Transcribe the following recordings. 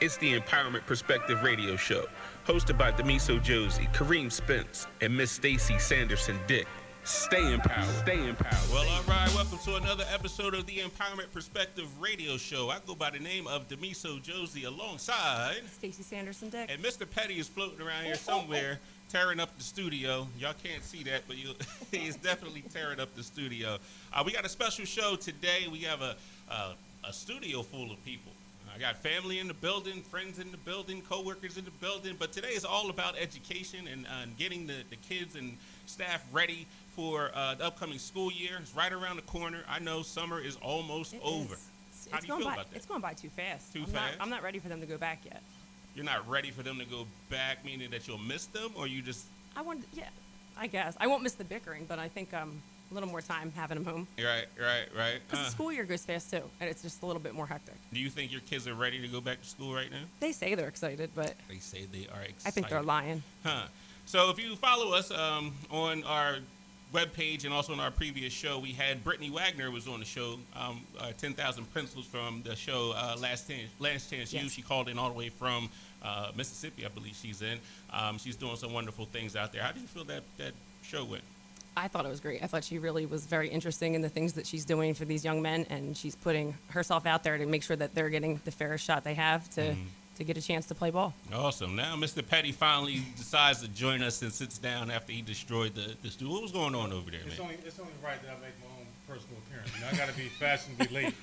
It's the Empowerment Perspective Radio Show, hosted by Demiso Josie, Kareem Spence, and Miss Stacy Sanderson Dick. Stay empowered. Stay empowered. Well, all right. Welcome to another episode of the Empowerment Perspective Radio Show. I go by the name of Demiso Josie alongside. Stacy Sanderson Dick. And Mr. Petty is floating around here somewhere, tearing up the studio. Y'all can't see that, but you, he's definitely tearing up the studio. Uh, we got a special show today. We have a, a, a studio full of people. Got family in the building, friends in the building, coworkers in the building. But today is all about education and, uh, and getting the, the kids and staff ready for uh, the upcoming school year. It's right around the corner. I know summer is almost It over. is. It's, How it's do you going feel by, about that? It's going by too fast. Too I'm fast? Not, I'm not ready for them to go back yet. You're not ready for them to go back, meaning that you'll miss them, or you just I want, yeah, I guess I won't miss the bickering, but I think um, a little more time having them home right, right, right. because Uh, the school year goes fast too, and it's just a little bit more hectic. do you think your kids are ready to go back to school right now? They say they're excited, but They say they are excited. I think they're lying. Huh. So if you follow us um, on our webpage and also on our previous show, we had Brittany Wagner was on the show. Um, uh, Ten thousand pencils from the show uh, Last Chance, Last Chance. Yes. She called in all the way from uh, Mississippi, I believe she's in. Um, she's doing some wonderful things out there. How did you feel that that show went? I thought it was great. I thought she really was very interesting in the things that she's doing for these young men, and she's putting herself out there to make sure that they're getting the fairest shot they have to Mm-hmm. to get a chance to play ball. Awesome. Now Mr. Petty finally decides to join us and sits down after he destroyed the, the studio. What was going on over there, It's man? only, it's only right that I make my own personal appearance. You know, I got to be fashionably late.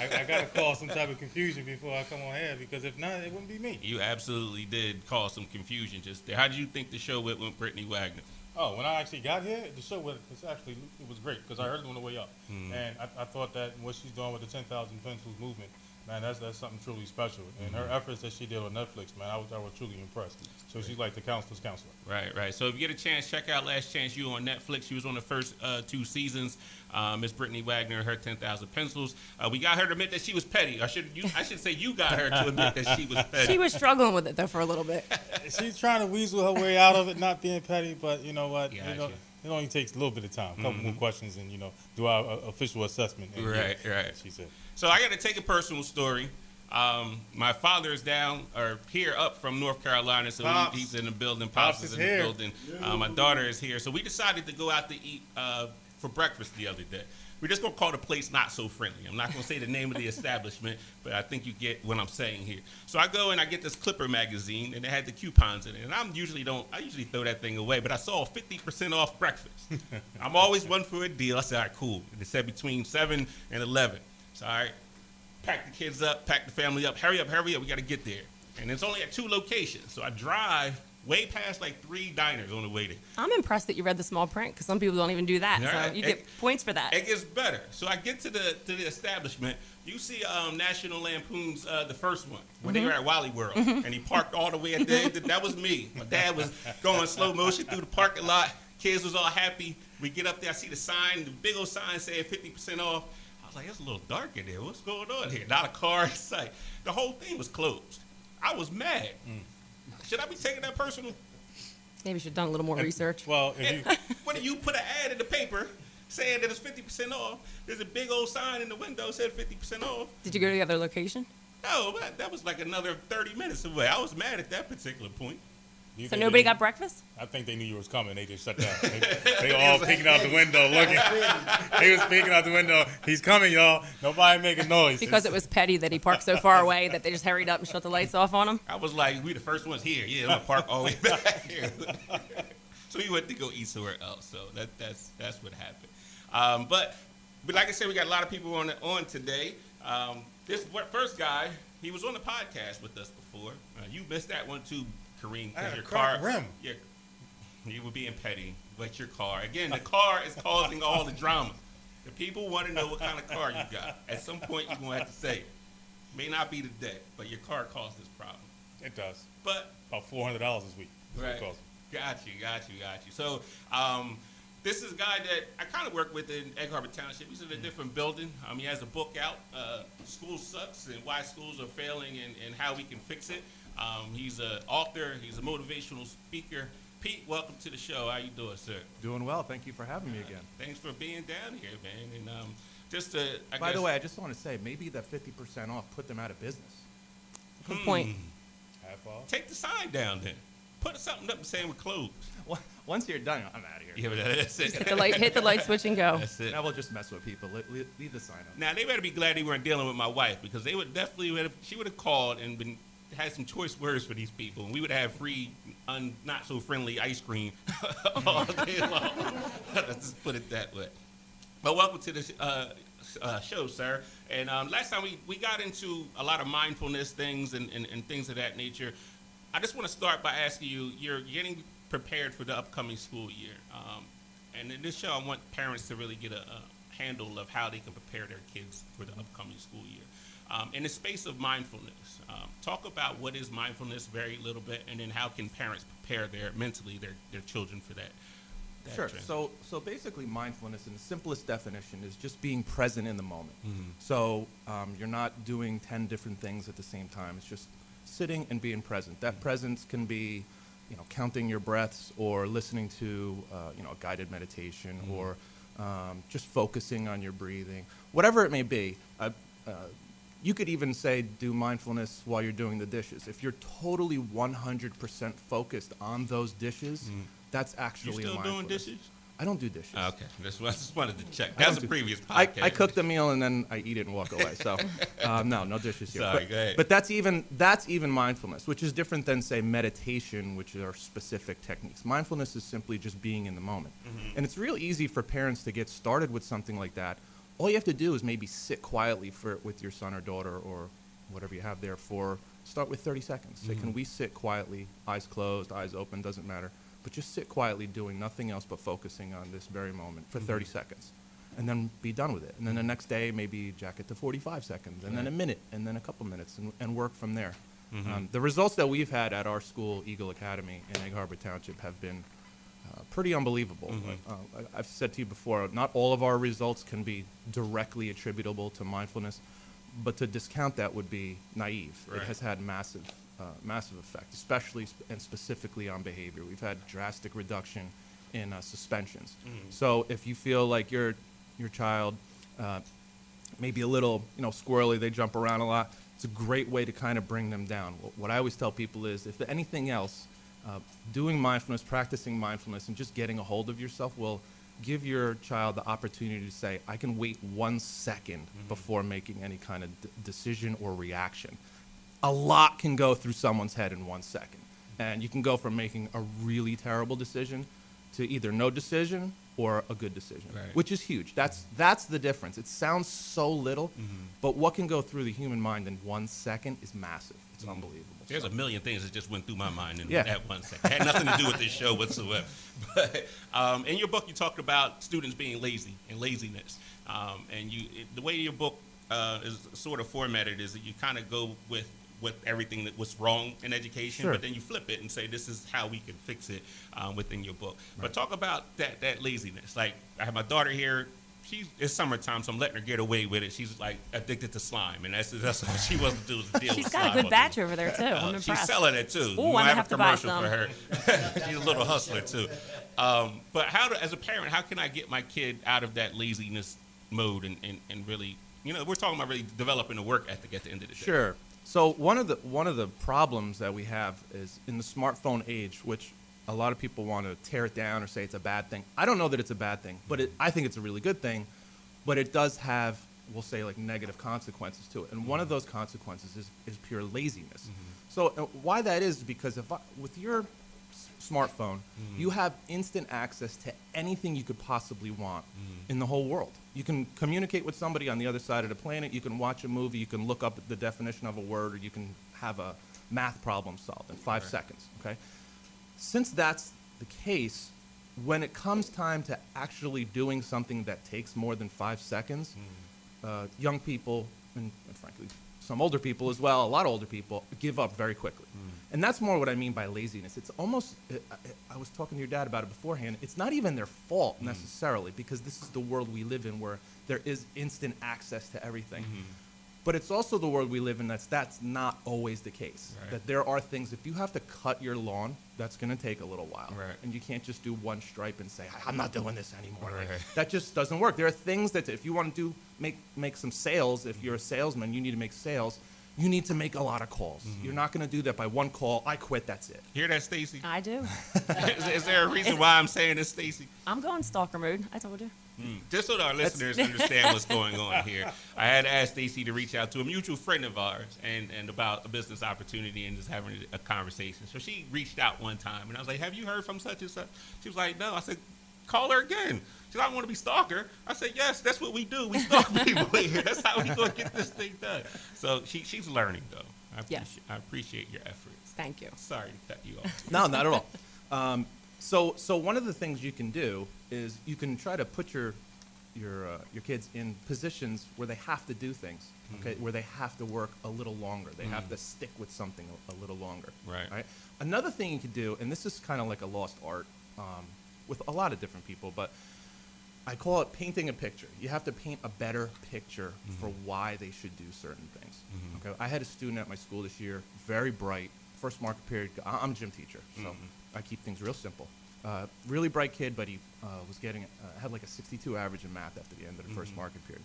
I, I got to cause some type of confusion before I come on air because if not, it wouldn't be me. You absolutely did cause some confusion just there. How did you think the show went with Brittany Wagner? Oh, when I actually got here, the show was, actually it was great because I heard it on the way up, Hmm. and I, I thought that what she's doing with the 10,000 pencils movement, man, that's that's something truly special. And her efforts that she did on Netflix, man, I was I was truly impressed. So she's like the counselor's counselor. Right, right. So if you get a chance, check out Last Chance U on Netflix. She was on the first uh, two seasons. Uh, Miss Brittany Wagner, her ten thousand pencils. Uh, we got her to admit that she was petty. I should you, I should say you got her to admit that she was petty. She was struggling with it though for a little bit. she's trying to weasel her way out of it, not being petty. But you know what? Gotcha. You know, it only takes a little bit of time, a couple more questions, and you know, do our uh, official assessment. And, Right, yeah, right. She said. So I got to take a personal story. Um, my father is down or here up from North Carolina, so Pops. he's in the building. Pops Pops, is is in here. the building. Uh, my daughter is here, so we decided to go out to eat uh, for breakfast the other day. We're just gonna call the place not so friendly. I'm not gonna say the name of the establishment, but I think you get what I'm saying here. So I go and I get this Clipper magazine, and it had the coupons in it. And I'm usually don't, I usually throw that thing away, but I saw 50% off breakfast. I'm always one for a deal. I said, all right, cool. And it said between seven and 11. So all right, pack the kids up, pack the family up. Hurry up, hurry up. We got to get there. And it's only at two locations. So I drive way past like three diners on the way there. I'm impressed that you read the small print because some people don't even do that. All so right. you It- get points for that. It gets better. So I get to the to the establishment. You see um, National Lampoon's uh, the first one when they were at Wally World, and he parked all the way at the end. That was me. My dad was going slow motion through the parking lot. Kids was all happy. We get up there. I see the sign, the big old sign saying 50% off. I was like, it's a little dark in there. What's going on here? Not a car in sight. The whole thing was closed. I was mad. Should I be taking that personal? Maybe you should have done a little more research. Well, if you when you put an ad in the paper saying that it's 50% off, there's a big old sign in the window said 50% off. Did you go to the other location? No, but that was like another 30 minutes away. I was mad at that particular point. You So nobody got breakfast? I think they knew you was coming. They just shut down. They, they all peeking out the window, looking. they was peeking out the window. He's coming, y'all. Nobody making noise. Because it was petty that he parked so far away that they just hurried up and shut the lights off on him. I was like, we the first ones here. Yeah, I'm gonna park all the way back here. so we went to go eat somewhere else. So that, that's that's what happened. Um, but but like I said, we got a lot of people on on today. Um, this first guy, he was on the podcast with us before. Uh, you missed that one too, Kareem, because your car. rim. Yeah, you were being petty, but your car. Again, the car is causing all the drama. The people want to know what kind of car you got. At some point, you're gonna have to say it. May not be today, but your car caused this problem. It does. But About four hundred dollars this week. Right. Got you, got you, got you. So, um, this is a guy that I kind of work with in Egg Harbor Township. He's in a different building. Um, he has a book out, uh, School Sucks and Why Schools Are Failing and, and How We Can Fix It. Um, he's an author, he's a motivational speaker. Pete, welcome to the show. How you doing, sir? Doing well. Thank you for having me again. Thanks for being down here, man. And um, just to, I By guess, the way, I just want to say maybe that 50% off put them out of business. Good point. Half off. Take the sign down then. Put something up saying we're closed. Well, Once you're done, I'm out of here. Yeah, but that's it. Hit the light, hit the light switch and go. That's it. Now we'll just mess with people. Le- le- Leave the sign up. Now they better be glad they weren't dealing with my wife because they would definitely would have, she would have called and been had some choice words for these people and we would have free un, not so friendly ice cream all day long. Let's just put it that way. But welcome to the uh, uh, show, sir. And um, last time we, we got into a lot of mindfulness things and, and, and things of that nature. I just want to start by asking you, you're getting prepared for the upcoming school year. Um, and in this show, I want parents to really get a, a handle of how they can prepare their kids for the upcoming school year. Um, in the space of mindfulness, um, talk about what is mindfulness very little bit, and then how can parents prepare their mentally their, their children for that. that Sure. trend. So, so basically, mindfulness, in the simplest definition, is just being present in the moment. Mm-hmm. So um, you're not doing ten different things at the same time. It's just sitting and being present. That presence can be, you know, counting your breaths, or listening to, uh, you know, a guided meditation, or um, just focusing on your breathing, whatever it may be. Uh, uh, you could even say do mindfulness while you're doing the dishes. If you're totally 100% focused on those dishes, that's actually you actually still a doing dishes? I don't do dishes. Okay, that's what I just wanted to check. I That was a do- previous I, podcast. I cook the meal and then I eat it and walk away. So, um, no, no dishes here. Sorry, but, go ahead. but that's even that's even mindfulness, which is different than say meditation, which are specific techniques. Mindfulness is simply just being in the moment, Mm-hmm. and it's real easy for parents to get started with something like that. All you have to do is maybe sit quietly for with your son or daughter or whatever you have there for start with 30 seconds. Say, Mm-hmm. can we sit quietly, eyes closed, eyes open, doesn't matter, but just sit quietly doing nothing else but focusing on this very moment for 30 Mm-hmm. seconds. And then be done with it. And then the next day, maybe jack it to 45 seconds, and then a minute, and then a couple minutes, and, and work from there. Mm-hmm. Um, the results that we've had at our school, Eagle Academy in Egg Harbor Township, have been pretty unbelievable. Mm-hmm. Uh, I, I've said to you before, not all of our results can be directly attributable to mindfulness, but to discount that would be naive. Right. It has had massive, uh, massive effect, especially sp- and specifically on behavior. We've had drastic reduction in uh, suspensions. So if you feel like your your child uh, maybe a little, you know, squirrely, they jump around a lot. It's a great way to kind of bring them down. Wh- What I always tell people is, if anything else, uh, doing mindfulness, practicing mindfulness, and just getting a hold of yourself will give your child the opportunity to say, I can wait one second before making any kind of d- decision or reaction. A lot can go through someone's head in one second. And you can go from making a really terrible decision to either no decision or a good decision, Right. which is huge. That's that's the difference. It sounds so little, Mm-hmm. but what can go through the human mind in one second is massive. It's unbelievable. There's a million things that just went through my mind in Yeah. that one second. Had nothing to do with this show whatsoever. But um, in your book, you talked about students being lazy and laziness. Um, and you, it, the way your book uh, is sort of formatted is that you kind of go with with everything that was wrong in education, Sure. but then you flip it and say this is how we can fix it um, within your book. But talk about that that laziness. Like I have my daughter here. She's it's summertime, so I'm letting her get away with it. She's like addicted to slime, and that's that's what she wants to do is deal She's with got slime a good batch over there too. Uh, I'm she's selling it too. Ooh, we I might might have have a to buy commercial some. for her. she's a little hustler too. Um, but how, do, as a parent, how can I get my kid out of that laziness mode and, and, and really, you know, we're talking about really developing a work ethic at the end of the day. Sure. So one of the one of the problems that we have is in the smartphone age, which a lot of people want to tear it down or say it's a bad thing. I don't know that it's a bad thing, but it, I think it's a really good thing. But it does have, we'll say, like negative consequences to it, and one of those consequences is, is pure laziness. Mm-hmm. So uh, why that is because if I, with your s- smartphone, mm-hmm. you have instant access to anything you could possibly want mm-hmm. in the whole world. You can communicate with somebody on the other side of the planet. You can watch a movie. You can look up the definition of a word, or you can have a math problem solved in five seconds. Okay. Since that's the case, when it comes time to actually doing something that takes more than five seconds, hmm. uh, young people, and, and frankly, some older people as well, a lot of older people, give up very quickly. Hmm. And that's more what I mean by laziness. It's almost, I, I- I was talking to your dad about it beforehand, it's not even their fault hmm. necessarily, because this is the world we live in where there is instant access to everything. But it's also the world we live in that's that's not always the case. Right. That there are things if you have to cut your lawn, that's going to take a little while. Right. And you can't just do one stripe and say I'm not doing this anymore. Like, that just doesn't work. There are things that if you want to do make make some sales, if you're a salesman, you need to make sales. you need to make a lot of calls. Mm-hmm. You're not going to do that by one call. I quit. That's it. Hear that, Stacy? I do. is, is there a reason why I'm saying this, Stacy? I'm going stalker mode. I told you. Just so that our listeners understand what's going on here, I had asked Stacy to reach out to a mutual friend of ours and, and about a business opportunity and just having a conversation. So she reached out one time and I was like, Have you heard from such and such? She was like, No. I said, Call her again. She's like, I want to be stalker. I said, Yes, that's what we do. We stalk people here. That's how we gonna get this thing done. So she, she's learning though. I Yes. appreciate, I appreciate your efforts. Thank you. Sorry to cut you off. No, not at all. Um, so, so one of the things you can do is you can try to put your your uh, your kids in positions where they have to do things, hmm. okay, where they have to work a little longer. They have hmm. to stick with something a, a little longer. Right. Right. Another thing you could do, and this is kind of like a lost art um, with a lot of different people, but I call it painting a picture. You have to paint a better picture hmm. for why they should do certain things. Okay. I had a student at my school this year, very bright. First market period. I'm a gym teacher, so I keep things real simple. Uh, really bright kid, but he uh, was getting uh, had like a 62 average in math after the end of the first market period.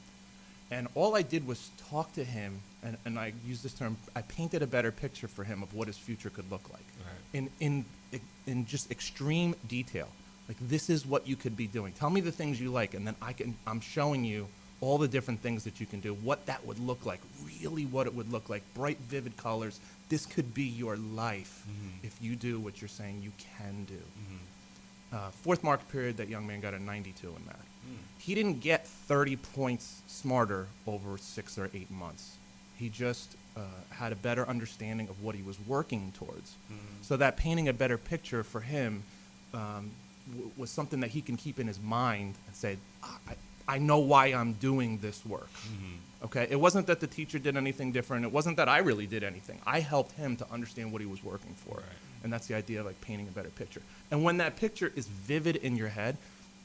And all I did was talk to him, and, and I use this term. I painted a better picture for him of what his future could look like, Right. in in in just extreme detail. Like this is what you could be doing. Tell me the things you like, and then I can. I'm showing you all the different things that you can do. What that would look like, really, what it would look like. Bright, vivid colors. This could be your life if you do what you're saying you can do. Uh, fourth mark period, that young man got a 92 in math. He didn't get 30 points smarter over six or eight months. He just uh, had a better understanding of what he was working towards. So that painting a better picture for him um, w- was something that he can keep in his mind and say, "Ah, I, I know why I'm doing this work. Okay, it wasn't that the teacher did anything different. It wasn't that I really did anything. I helped him to understand what he was working for, Right. And that's the idea of like painting a better picture. And when that picture is vivid in your head,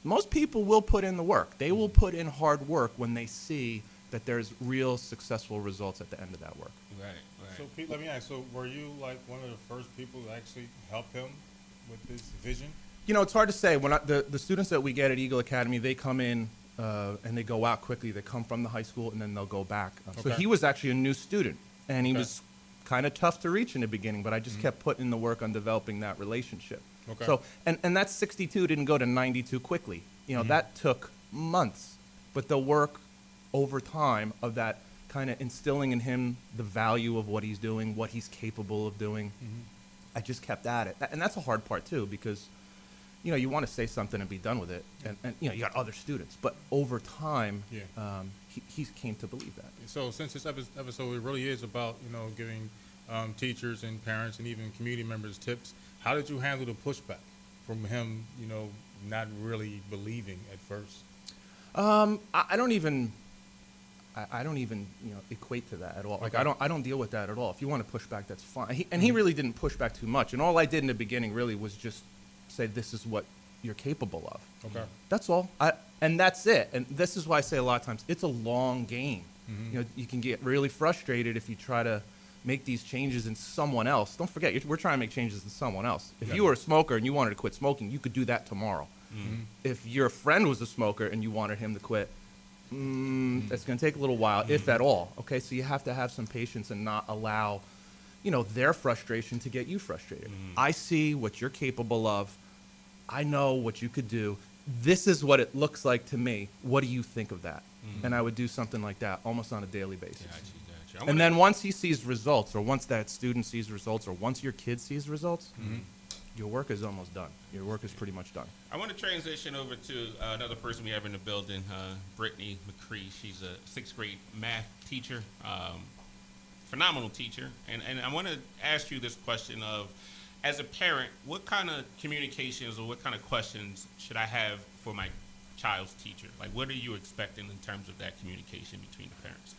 most people will put in the work. They will put in hard work when they see that there's real successful results at the end of that work. Right, right. So Pete, let me ask. So were you like one of the first people to actually help him with this vision? You know, it's hard to say. When I, the the students that we get at Eagle Academy, they come in uh, and they go out quickly. They come from the high school and then they'll go back. Uh, So he was actually a new student, and he Okay. was kind of tough to reach in the beginning. But I just mm-hmm. kept putting the work on developing that relationship. Okay. So and and that 62 didn't go to 92 quickly. You know, mm-hmm. that took months, but the work over time of that kind of instilling in him the value of what he's doing, what he's capable of doing. Mm-hmm. I just kept at it, and that's a hard part too because you know you want to say something and be done with it, and, and you know you got other students, but over time, Yeah. um, he, he came to believe that. So since this episode it really is about you know giving um, teachers and parents and even community members tips, how did you handle the pushback from him? You know, not really believing at first. Um, I, I don't even. I, I don't even you know equate to that at all. Like I don't I don't deal with that at all. If you want to push back, that's fine. He, and he really didn't push back too much. And all I did in the beginning really was just say this is what you're capable of. Okay. That's all. I, and that's it. And this is why I say a lot of times it's a long game. Mm-hmm. You know, you can get really frustrated if you try to make these changes in someone else. Don't forget, you're, we're trying to make changes in someone else. If Yeah. you were a smoker and you wanted to quit smoking, you could do that tomorrow. Mm-hmm. If your friend was a smoker and you wanted him to quit, Mm-hmm. mm, it's going to take a little while, if at all. Okay, so you have to have some patience and not allow, you know, their frustration to get you frustrated. Mm-hmm. I see what you're capable of. I know what you could do. This is what it looks like to me. What do you think of that? And I would do something like that almost on a daily basis. Gotcha, gotcha. And then once he sees results, or once that student sees results, or once your kid sees results, your work is almost done. Your work is pretty much done. I want to transition over to uh, another person we have in the building, uh, Brittany McCree. She's a sixth grade math teacher, um, phenomenal teacher. And, and I want to ask you this question of, as a parent, what kind of communications or what kind of questions should I have for my child's teacher? Like, what are you expecting in terms of that communication between the parents?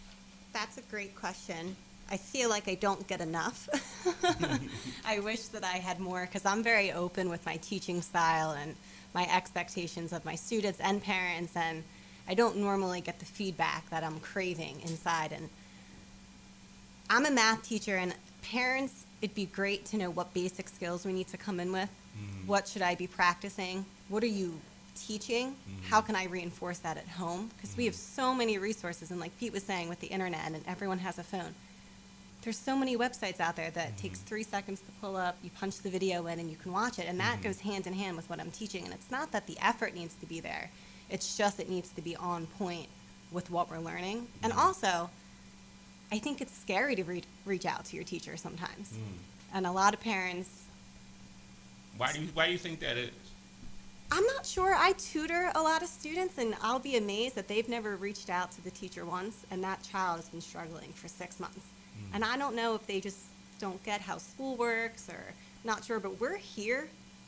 That's a great question. I feel like I don't get enough. I wish that I had more because I'm very open with my teaching style and my expectations of my students and parents, and I don't normally get the feedback that I'm craving inside. And I'm a math teacher, and parents, it'd be great to know what basic skills we need to come in with. Mm-hmm. What should I be practicing? What are you teaching? Mm-hmm. How can I reinforce that at home? Because we have mm-hmm. so many resources, and like Pete was saying, with the internet and everyone has a phone. there's so many websites out there that takes three seconds to pull up. You punch the video in, and you can watch it, and that goes hand in hand with what I'm teaching. And it's not that the effort needs to be there; it's just it needs to be on point with what we're learning. And also, I think it's scary to re- reach out to your teacher sometimes, hmm. and a lot of parents Why do you why do you think that is? I'm not sure. I tutor a lot of students, and I'll be amazed that they've never reached out to the teacher once, and that child has been struggling for six months. Hmm. And I don't know if they just don't get how school works or not sure, but we're here,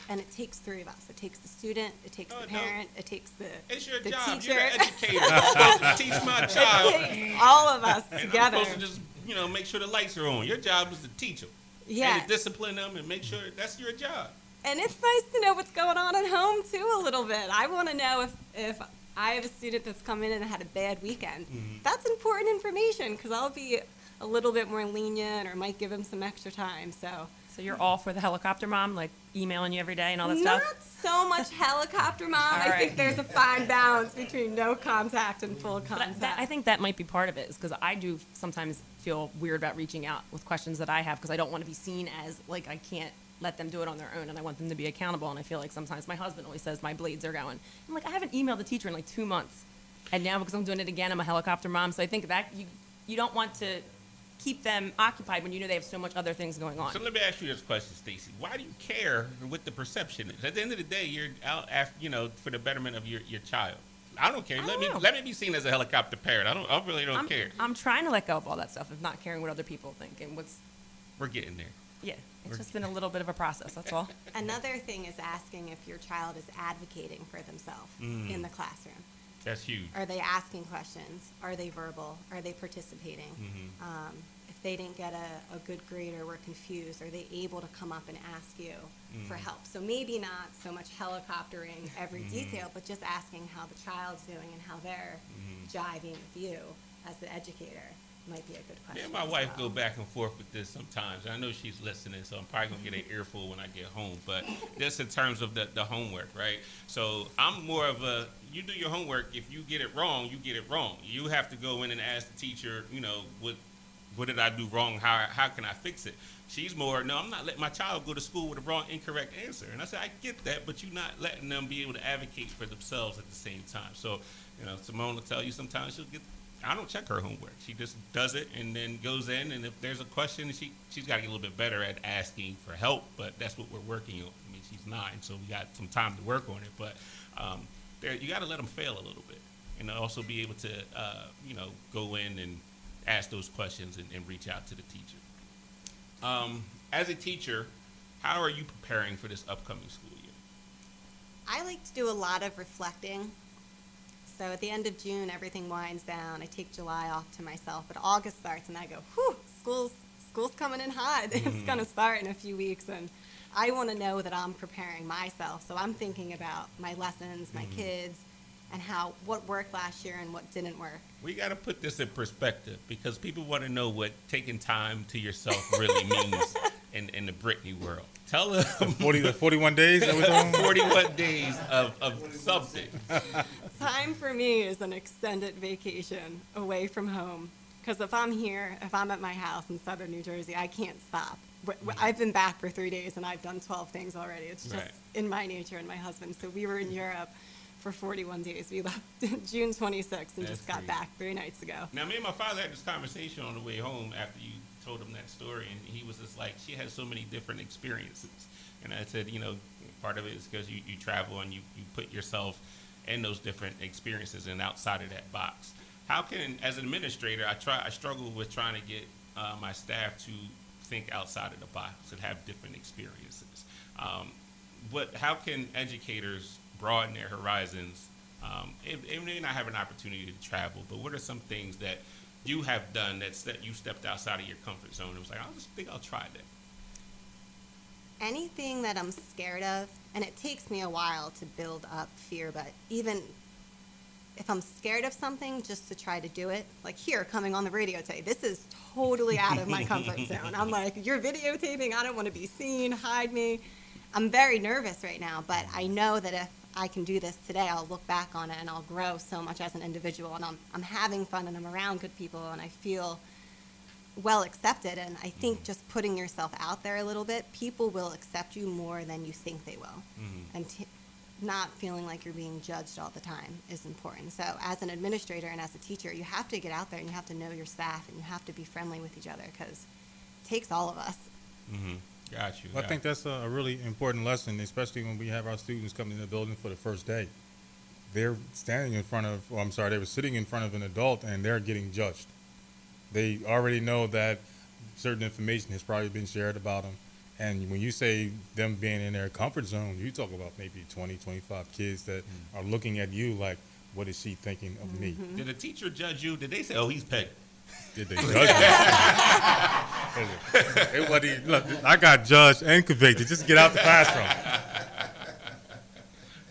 and it takes three of us. It takes the student, it takes Oh, the no. parent, it takes the, It's your the job. teacher. You're the educator. Supposed to teach my child. it takes all of us And together. I'm supposed to just, you know, make sure the lights are on. Your job is to teach them. Yeah. And to discipline them and make sure that's your job. And it's nice to know what's going on at home too a little bit. I want to know if if I have a student that's come in and had a bad weekend. Mm-hmm. That's important information because I'll be a little bit more lenient or might give him some extra time. So So you're all for the helicopter mom, like emailing you every day and all that not stuff? Not so much helicopter mom. I think there's a fine balance between no contact and full But I- contact. that, I think that might be part of it, is because I do sometimes feel weird about reaching out with questions that I have because I don't want to be seen as like I can't let them do it on their own and I want them to be accountable. And I feel like sometimes my husband always says my blades are going. I'm like, I haven't emailed the teacher in like two months. And now because I'm doing it again, I'm a helicopter mom. So I think that you, you don't want to keep them occupied when you know they have so much other things going on. So let me ask you this question, Stacy. Why do you care what the perception is? At the end of the day, you're out after, you know, for the betterment of your, your child. I don't care. I let don't me know. let me be seen as a helicopter parent. I don't. I really don't I'm, care. I'm trying to let go of all that stuff of not caring what other people think and what's, We're getting there. yeah, it's just been a little bit of a process, that's all. Another thing is asking if your child is advocating for themselves Mm. in the classroom. That's huge. Are they asking questions? Are they verbal? Are they participating? Mm-hmm. Um, if they didn't get a, a good grade or were confused, are they able to come up and ask you for Mm-hmm. help? So maybe not so much helicoptering every detail, but just asking how the child's doing and how they're Mm-hmm. jiving with you as the educator might be a good question. and my wife well. go back and forth with this sometimes. I know she's listening, so I'm probably gonna get an earful when I get home. But just in terms of the, the homework, right? So I'm more of a you do your homework. If you get it wrong, you get it wrong. You have to go in and ask the teacher, you know, what what did I do wrong? How how can I fix it? She's more, no, I'm not letting my child go to school with a wrong, incorrect answer. And I said, I get that, but you're not letting them be able to advocate for themselves at the same time. So, you know, Simone will tell you sometimes she'll get I don't check her homework. She just does it and then goes in. And if there's a question, she she's got to get a little bit better at asking for help. But that's what we're working on. I mean, she's nine, so we got some time to work on it. But um, there, you got to let them fail a little bit, and also be able to uh, you know go in and ask those questions and, and reach out to the teacher. Um, as a teacher, how are you preparing for this upcoming school year? I like to do a lot of reflecting. So at the end of June, everything winds down. I take July off to myself, but August starts, and I go, "Whew, school's school's coming in hot. it's mm-hmm. gonna start in a few weeks, and I want to know that I'm preparing myself. So I'm thinking about my lessons, my mm-hmm. kids, and how what worked last year and what didn't work. We got to put this in perspective because people want to know what taking time to yourself really means in, in the Brittany world. Tell them 40, the 41 days that we're 41 days of, of something. Time for me is an extended vacation away from home. Because if I'm here, if I'm at my house in southern New Jersey, I can't stop. I've been back for three days and I've done 12 things already. It's just Right. in my nature and my husband. So we were in Europe for 41 days. We left June 26th and That's just got crazy. back three nights ago. Now, me and my father had this conversation on the way home after you told him that story, and he was just like, she has so many different experiences. And I said, you know, part of it is because you, you travel and you, you put yourself in those different experiences and outside of that box. How can, as an administrator, I try, I struggle with trying to get uh, my staff to think outside of the box and have different experiences. Um, what, how can educators broaden their horizons? Um, it, it may not have an opportunity to travel, but what are some things that you have done that's that you stepped outside of your comfort zone and was like, I just think I'll try that. anything that I'm scared of, and it takes me a while to build up fear, but even if I'm scared of something, just to try to do it, like here, coming on the radio today, this is totally out of my comfort zone. I'm like, you're videotaping, I don't want to be seen, hide me. I'm very nervous right now, but I know that if I can do this today, I'll look back on it and I'll grow so much as an individual, and I'm, I'm having fun and I'm around good people, and I feel well accepted. And I think just putting yourself out there a little bit, people will accept you more than you think they will. And t- not feeling like you're being judged all the time is important. So, as an administrator and as a teacher, you have to get out there and you have to know your staff and you have to be friendly with each other because it takes all of us. Mm-hmm. Got you. Well, I got think that's a, a really important lesson, especially when we have our students coming in the building for the first day. They're standing in front of, or I'm sorry, they were sitting in front of an adult and they're getting judged. They already know that certain information has probably been shared about them. And when you say them being in their comfort zone, you talk about maybe 20, 25 kids that mm. are looking at you like, what is she thinking of me? Mm-hmm. Did a teacher judge you? Did they say, "Oh, he's petty"? Did they judge me? it wasn't, look, I got judged and convicted. Just get out the classroom.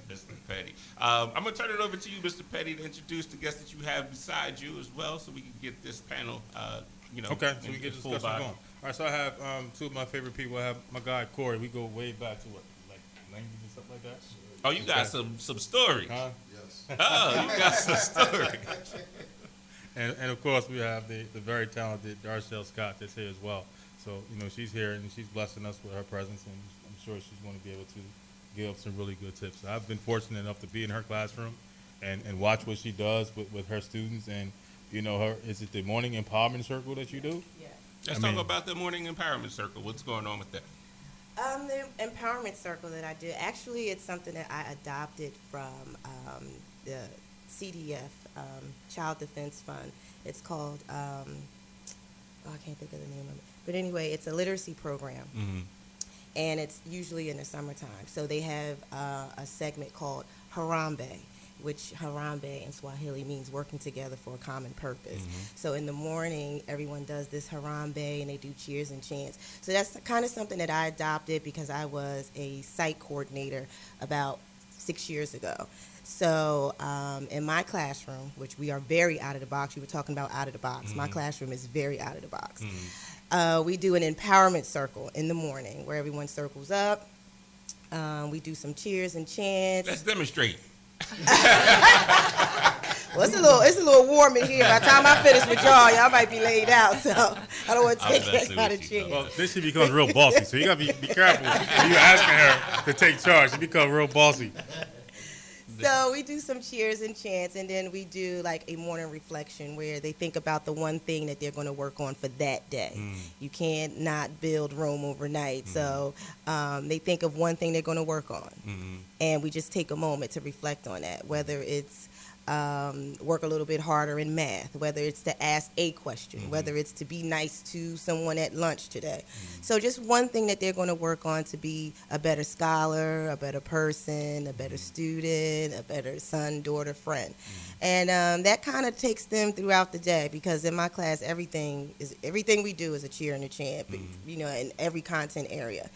Mr. Petty. Um, I'm gonna turn it over to you, Mr. Petty, to introduce the guests that you have beside you as well, so we can get this panel, uh, you know, Okay, so we get its the full discussion body. going. All right, so I have um, two of my favorite people. I have my guy Corey. We go way back to what, like 90s and stuff like that. Oh, you got Okay. some some stories. Huh? Oh, you got some stories. And, and of course, we have the, the very talented Darcel Scott that's here as well. So, you know, she's here and she's blessing us with her presence, and I'm sure she's going to be able to give some really good tips. I've been fortunate enough to be in her classroom and, and watch what she does with, with her students. And, you know, her is it the morning empowerment circle that you do? Yeah. Let's I talk mean- about the morning empowerment circle. What's going on with that? Um, the empowerment circle that I do, actually, it's something that I adopted from um, the CDF, um, Child Defense Fund. It's called, um, oh, I can't think of the name of it. But anyway, it's a literacy program, Mm-hmm. and it's usually in the summertime. So they have uh, a segment called Harambee, which Harambee in Swahili means working together for a common purpose. So in the morning, everyone does this Harambee and they do cheers and chants. So that's kind of something that I adopted because I was a site coordinator about six years ago. So um, in my classroom, which we are very out of the box, you were talking about out of the box. My classroom is very out of the box. Uh, we do an empowerment circle in the morning where everyone circles up. Um, we do some cheers and chants. Let's demonstrate. Well, it's a little, it's a little warm in here. By the time I finish with y'all, y'all might be laid out. So I don't want to take messing that kind of you, chance. Well, then she becomes real bossy. So you got to be, be careful when you're asking her to take charge. She becomes real bossy. So we do some cheers and chants, and then we do like a morning reflection where they think about the one thing that they're going to work on for that day. You can't not build Rome overnight, so um, they think of one thing they're going to work on, Mm-hmm. and we just take a moment to reflect on that. Whether it's um, work a little bit harder in math, whether it's to ask a question, mm-hmm. whether it's to be nice to someone at lunch today. Mm-hmm. So, just one thing that they're going to work on to be a better scholar, a better person, a better mm-hmm. student, a better son, daughter, friend. And um, that kind of takes them throughout the day because in my class, everything is everything we do is a cheer and a chant, you know, in every content area.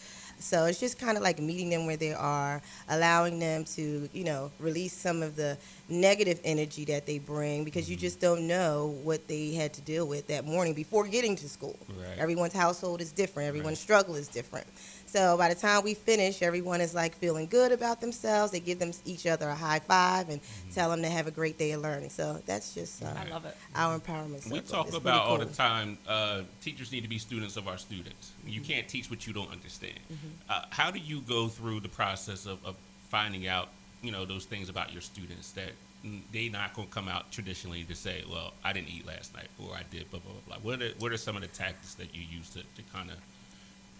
So it's just kind of like meeting them where they are, allowing them to, you know, release some of the negative energy that they bring because you mm-hmm. just don't know what they had to deal with that morning before getting to school. Right. Everyone's household is different, everyone's Right. struggle is different. So by the time we finish, everyone is like feeling good about themselves. They give them each other a high five and tell them to have a great day of learning. So that's just uh, I love it. our empowerment. We talk It's about pretty all the time. Uh, teachers need to be students of our students. You can't teach what you don't understand. Uh, how do you go through the process of, of finding out, you know, those things about your students that they not going to come out traditionally to say, well, I didn't eat last night, or I did, blah blah blah. blah. What are what are some of the tactics that you use to, to kind of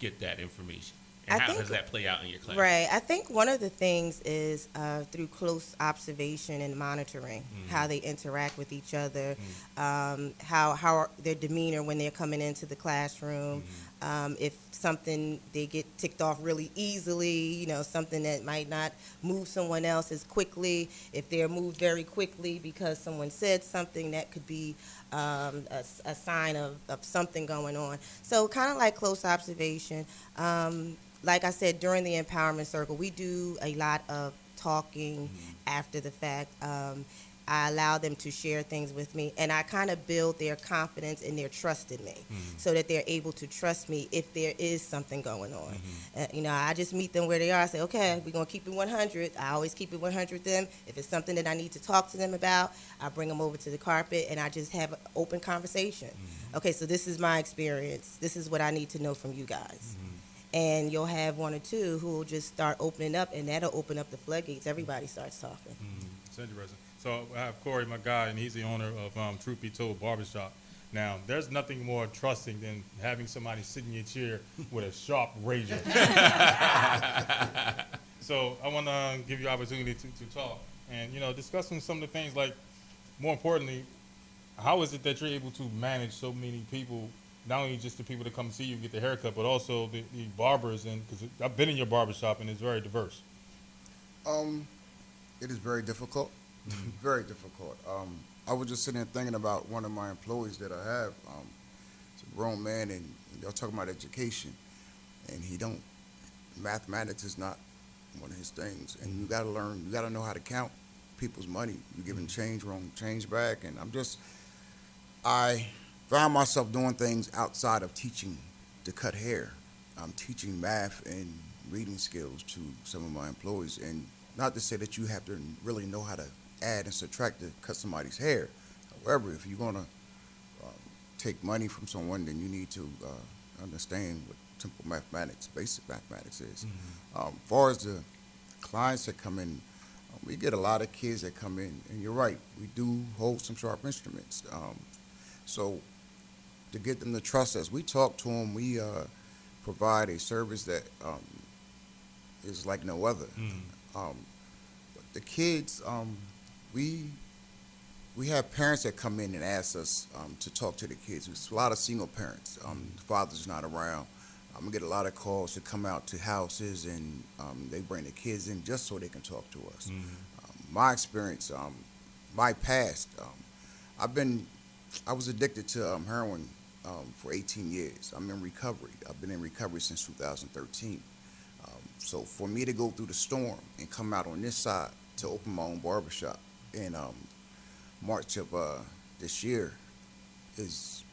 get that information? And I how think- does that play out in your class? Right. I think one of the things is uh, through close observation and monitoring how they interact with each other, um, how how their demeanor when they're coming into the classroom. Um, if something they get ticked off really easily, you know, something that might not move someone else as quickly. If they're moved very quickly because someone said something, that could be um, a, a sign of, of something going on. So, kind of like close observation. Um, like I said, during the empowerment circle, we do a lot of talking mm-hmm. after the fact. Um, I allow them to share things with me, and I kind of build their confidence and their trust in me, mm-hmm. so that they're able to trust me if there is something going on. Mm-hmm. Uh, you know, I just meet them where they are. I say, okay, we're gonna keep it 100. I always keep it 100 with them. If it's something that I need to talk to them about, I bring them over to the carpet, and I just have an open conversation. okay, so this is my experience. This is what I need to know from you guys. And you'll have one or two who will just start opening up, and that'll open up the floodgates. Everybody starts talking. It's interesting. So I have Corey, my guy, and he's the owner of um, Truth Be Told Barbershop. Now, there's nothing more trusting than having somebody sit in your chair with a sharp razor. so I want to give you opportunity to, to talk and, you know, discussing some of the things like, more importantly, how is it that you're able to manage so many people, not only just the people that come see you and get the haircut, but also the, the barbers? And because I've been in your barbershop and it's very diverse. Um, it is very difficult. very difficult. Um, I was just sitting there thinking about one of my employees that I have. Um, it's a grown man, and y'all talking about education, and he don't. Mathematics is not one of his things, and you got to learn. You got to know how to count people's money. You're giving change wrong, change back, and I'm just. I found myself doing things outside of teaching to cut hair. I'm teaching math and reading skills to some of my employees, and not to say that you have to really know how to add and subtract to cut somebody's hair. However, if you're gonna um, take money from someone, then you need to uh, understand what simple mathematics, basic mathematics is. Um, far as the clients that come in, uh, we get a lot of kids that come in, and you're right, we do hold some sharp instruments. Um, so to get them to trust us, we talk to them. We uh, provide a service that um, is like no other. Um, but the kids, um, we we have parents that come in and ask us um, to talk to the kids. There's a lot of single parents. Um, the father's not around. I'm Um, we get a lot of calls to come out to houses and um, they bring the kids in just so they can talk to us. Um, my experience, um, my past, um, I've been, I was addicted to um, heroin um, for 18 years. I'm in recovery. I've been in recovery since 2013. Um, so for me to go through the storm and come out on this side to open my own barbershop in um, March of uh, this year is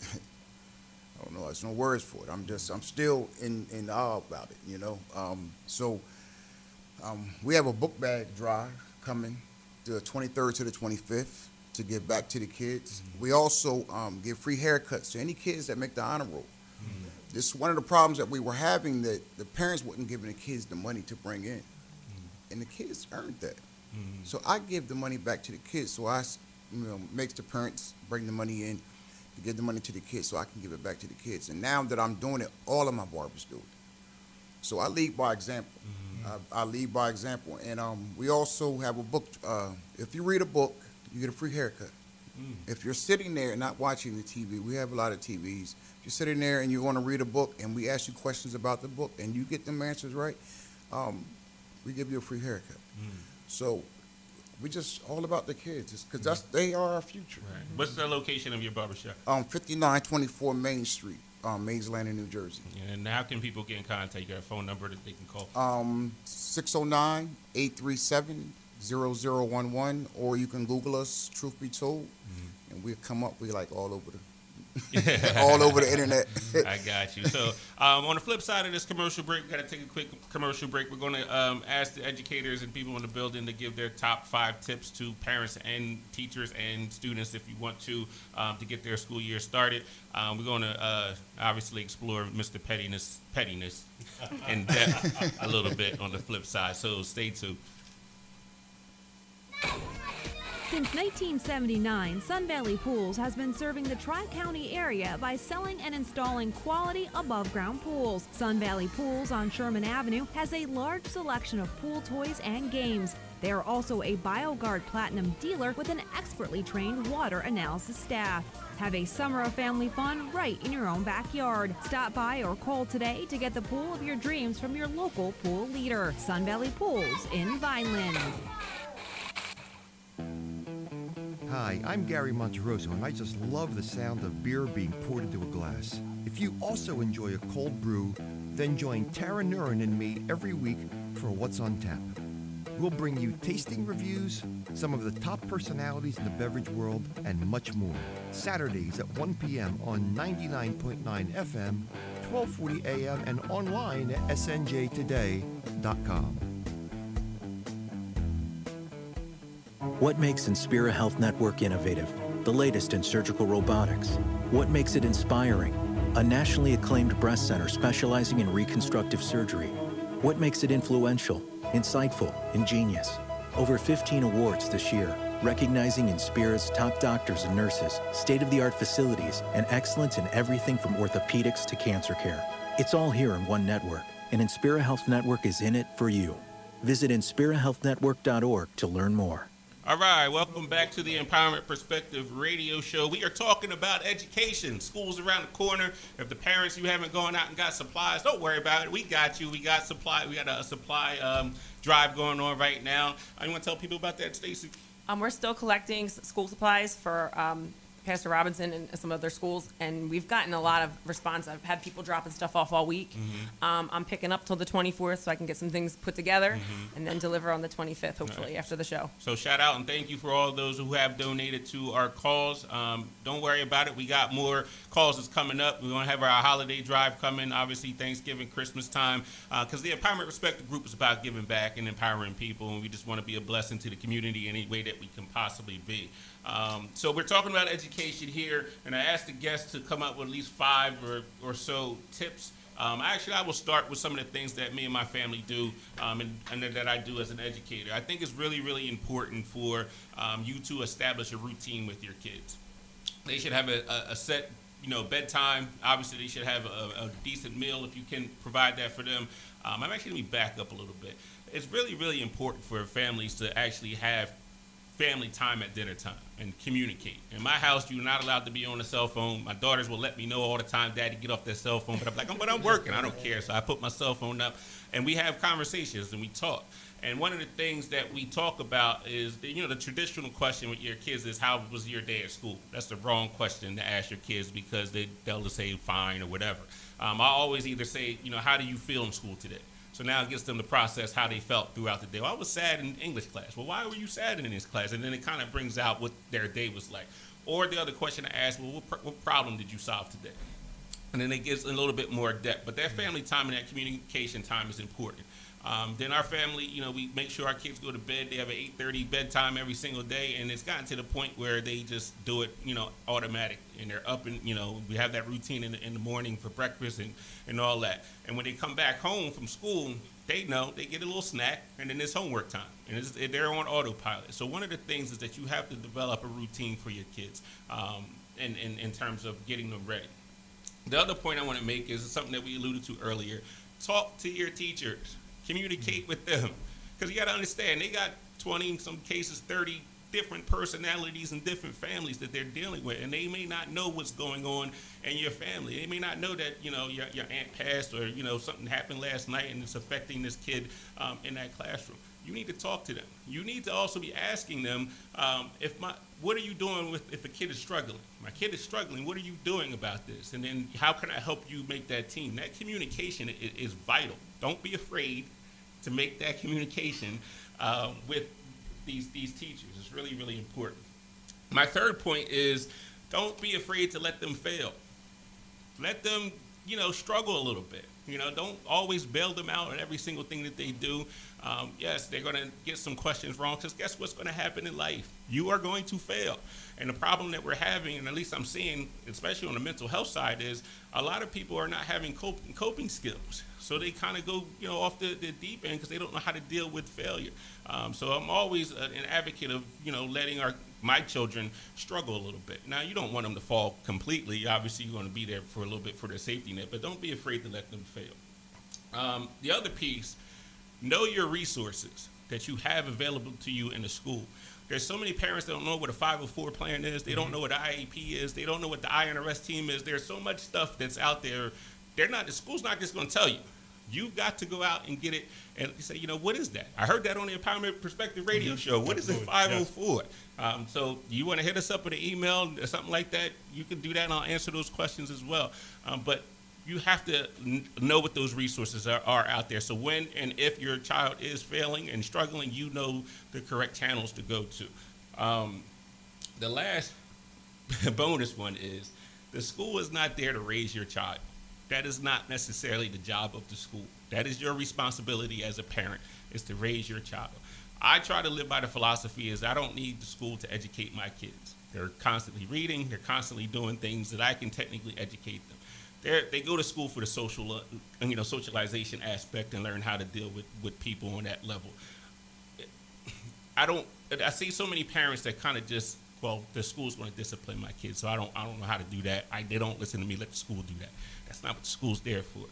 I don't know. There's no words for it. I'm just I'm still in in awe about it. You know. Um, so um, we have a book bag drive coming the 23rd to the 25th to give back to the kids. We also um, give free haircuts to any kids that make the honor roll. This is one of the problems that we were having that the parents wasn't giving the kids the money to bring in, and the kids earned that. So I give the money back to the kids. So I, you know, makes the parents bring the money in to give the money to the kids, so I can give it back to the kids. And now that I'm doing it, all of my barbers do it. So I lead by example. I, I lead by example, and um, we also have a book. Uh, if you read a book, you get a free haircut. If you're sitting there and not watching the TV, we have a lot of TVs. If you're sitting there and you want to read a book, and we ask you questions about the book, and you get them answers right, um, we give you a free haircut. So we just all about the kids, because that's they are our future. Right. What's the location of your barbershop? Um, 5924 Main Street, um, Mays Landing, New Jersey. And how can people get in contact? You got a phone number that they can call? Um, 609 837 0011, or you can Google us, Truth Be Told, and we'll come up. We like all over the all over the internet. I got you. So, um, on the flip side of this commercial break, we got to take a quick commercial break. We're going to um, ask the educators and people in the building to give their top five tips to parents and teachers and students if you want to um, to get their school year started. Um, we're going to uh, obviously explore Mr. Pettiness pettiness in depth a little bit on the flip side. So, stay tuned. Since 1979, Sun Valley Pools has been serving the Tri County area by selling and installing quality above ground pools. Sun Valley Pools on Sherman Avenue has a large selection of pool toys and games. They are also a BioGuard Platinum dealer with an expertly trained water analysis staff. Have a summer of family fun right in your own backyard. Stop by or call today to get the pool of your dreams from your local pool leader. Sun Valley Pools in Vineland. Hi, I'm Gary Monteroso, and I just love the sound of beer being poured into a glass. If you also enjoy a cold brew, then join Tara Nurin and me every week for What's on Tap. We'll bring you tasting reviews, some of the top personalities in the beverage world, and much more. Saturdays at 1 p.m. on 99.9 FM, 1240 a.m., and online at snjtoday.com. What makes Inspira Health Network innovative? The latest in surgical robotics. What makes it inspiring? A nationally acclaimed breast center specializing in reconstructive surgery. What makes it influential, insightful, ingenious? Over 15 awards this year, recognizing Inspira's top doctors and nurses, state of the art facilities, and excellence in everything from orthopedics to cancer care. It's all here in one network, and Inspira Health Network is in it for you. Visit InspiraHealthNetwork.org to learn more. All right, welcome back to the Empowerment Perspective radio show. We are talking about education. School's around the corner. If the parents you haven't gone out and got supplies, don't worry about it. We got you. We got supply. We got a supply um, drive going on right now. I want to tell people about that, Stacy. Um, we're still collecting school supplies for um, Pastor Robinson and some other schools, and we've gotten a lot of response. I've had people dropping stuff off all week. Um, I'm picking up till the 24th so I can get some things put together and then deliver on the 25th, hopefully, after the show. So shout out and thank you for all those who have donated to our calls. Um, don't worry about it. We got more calls that's coming up. We're going to have our holiday drive coming, obviously Thanksgiving, Christmas time, because the Empowerment Respect Group is about giving back and empowering people, and we just want to be a blessing to the community any way that we can possibly be. Um, so we're talking about education here, and I asked the guests to come up with at least five or, or so tips um, actually, I will start with some of the things that me and my family do um, and, and that I do as an educator. I think it's really, really important for um, you to establish a routine with your kids. They should have a, a, a set, you know, bedtime. Obviously, they should have a, a decent meal if you can provide that for them. Um, I'm actually going to back up a little bit. It's really, really important for families to actually have family time at dinner time and communicate. In my house, you're not allowed to be on the cell phone. My daughters will let me know all the time, Daddy, get off that cell phone. But I'm like, but I'm working. I don't care. So I put my cell phone up, and we have conversations and we talk. And one of the things that we talk about is, you know, the traditional question with your kids is, "How was your day at school?" That's the wrong question to ask your kids because they they'll just say fine or whatever. Um, I always either say, you know, "How do you feel in school today?" So now it gets them to process how they felt throughout the day. Well, I was sad in English class. Well, why were you sad in this class? And then it kind of brings out what their day was like. Or the other question I ask, well, what, pr- what problem did you solve today? And then it gets a little bit more depth. But that mm-hmm. family time and that communication time is important. Um, then our family, you know, we make sure our kids go to bed. They have an 8:30 bedtime every single day, and it's gotten to the point where they just do it, you know, automatic, and they're up and you know we have that routine in the, in the morning for breakfast and and all that. And when they come back home from school, they know they get a little snack, and then it's homework time, and they're on autopilot. So one of the things is that you have to develop a routine for your kids, um, in, in in terms of getting them ready. The other point I want to make is something that we alluded to earlier. Talk to your teachers. Communicate with them. Because you got to understand, they got 20, in some cases 30 different personalities and different families that they're dealing with. And they may not know what's going on in your family. They may not know that, you know, your, your aunt passed or, you know, something happened last night and it's affecting this kid um, in that classroom. You need to talk to them. You need to also be asking them um, if my what are you doing with if a kid is struggling? My kid is struggling. What are you doing about this? And then how can I help you make that team? That communication is, is vital. Don't be afraid to make that communication uh, with these these teachers. It's really really important. My third point is don't be afraid to let them fail. Let them you know struggle a little bit. You know, don't always bail them out on every single thing that they do. Um, yes, they're going to get some questions wrong because guess what's going to happen in life? You are going to fail. And the problem that we're having, and at least I'm seeing, especially on the mental health side, is a lot of people are not having cop- coping skills. So they kind of go, you know, off the, the deep end because they don't know how to deal with failure. Um, so I'm always a, an advocate of, you know, letting our my children struggle a little bit. Now you don't want them to fall completely. Obviously, you're going to be there for a little bit for their safety net, but don't be afraid to let them fail. Um, the other piece, know your resources that you have available to you in the school. There's so many parents that don't know what a 504 plan is. They don't know what IEP is. They don't know what the I&RS team is. There's so much stuff that's out there. They're not. The school's not just going to tell you. You've got to go out and get it and say, you know, what is that? I heard that on the Empowerment Perspective radio show. What is a 504? Um, so you want to hit us up with an email or something like that? You can do that, and I'll answer those questions as well. Um, but you have to n- know what those resources are, are out there. So when and if your child is failing and struggling, you know the correct channels to go to. Um, the last bonus one is the school is not there to raise your child. That is not necessarily the job of the school. That is your responsibility as a parent is to raise your child. I try to live by the philosophy is I don't need the school to educate my kids. They're constantly reading. They're constantly doing things that I can technically educate them. They're, they go to school for the social, uh, you know, socialization aspect and learn how to deal with, with people on that level. I don't. I see so many parents that kind of just, well, the school's going to discipline my kids, so I don't. I don't know how to do that. I, they don't listen to me. Let the school do that. That's not what the school's there for.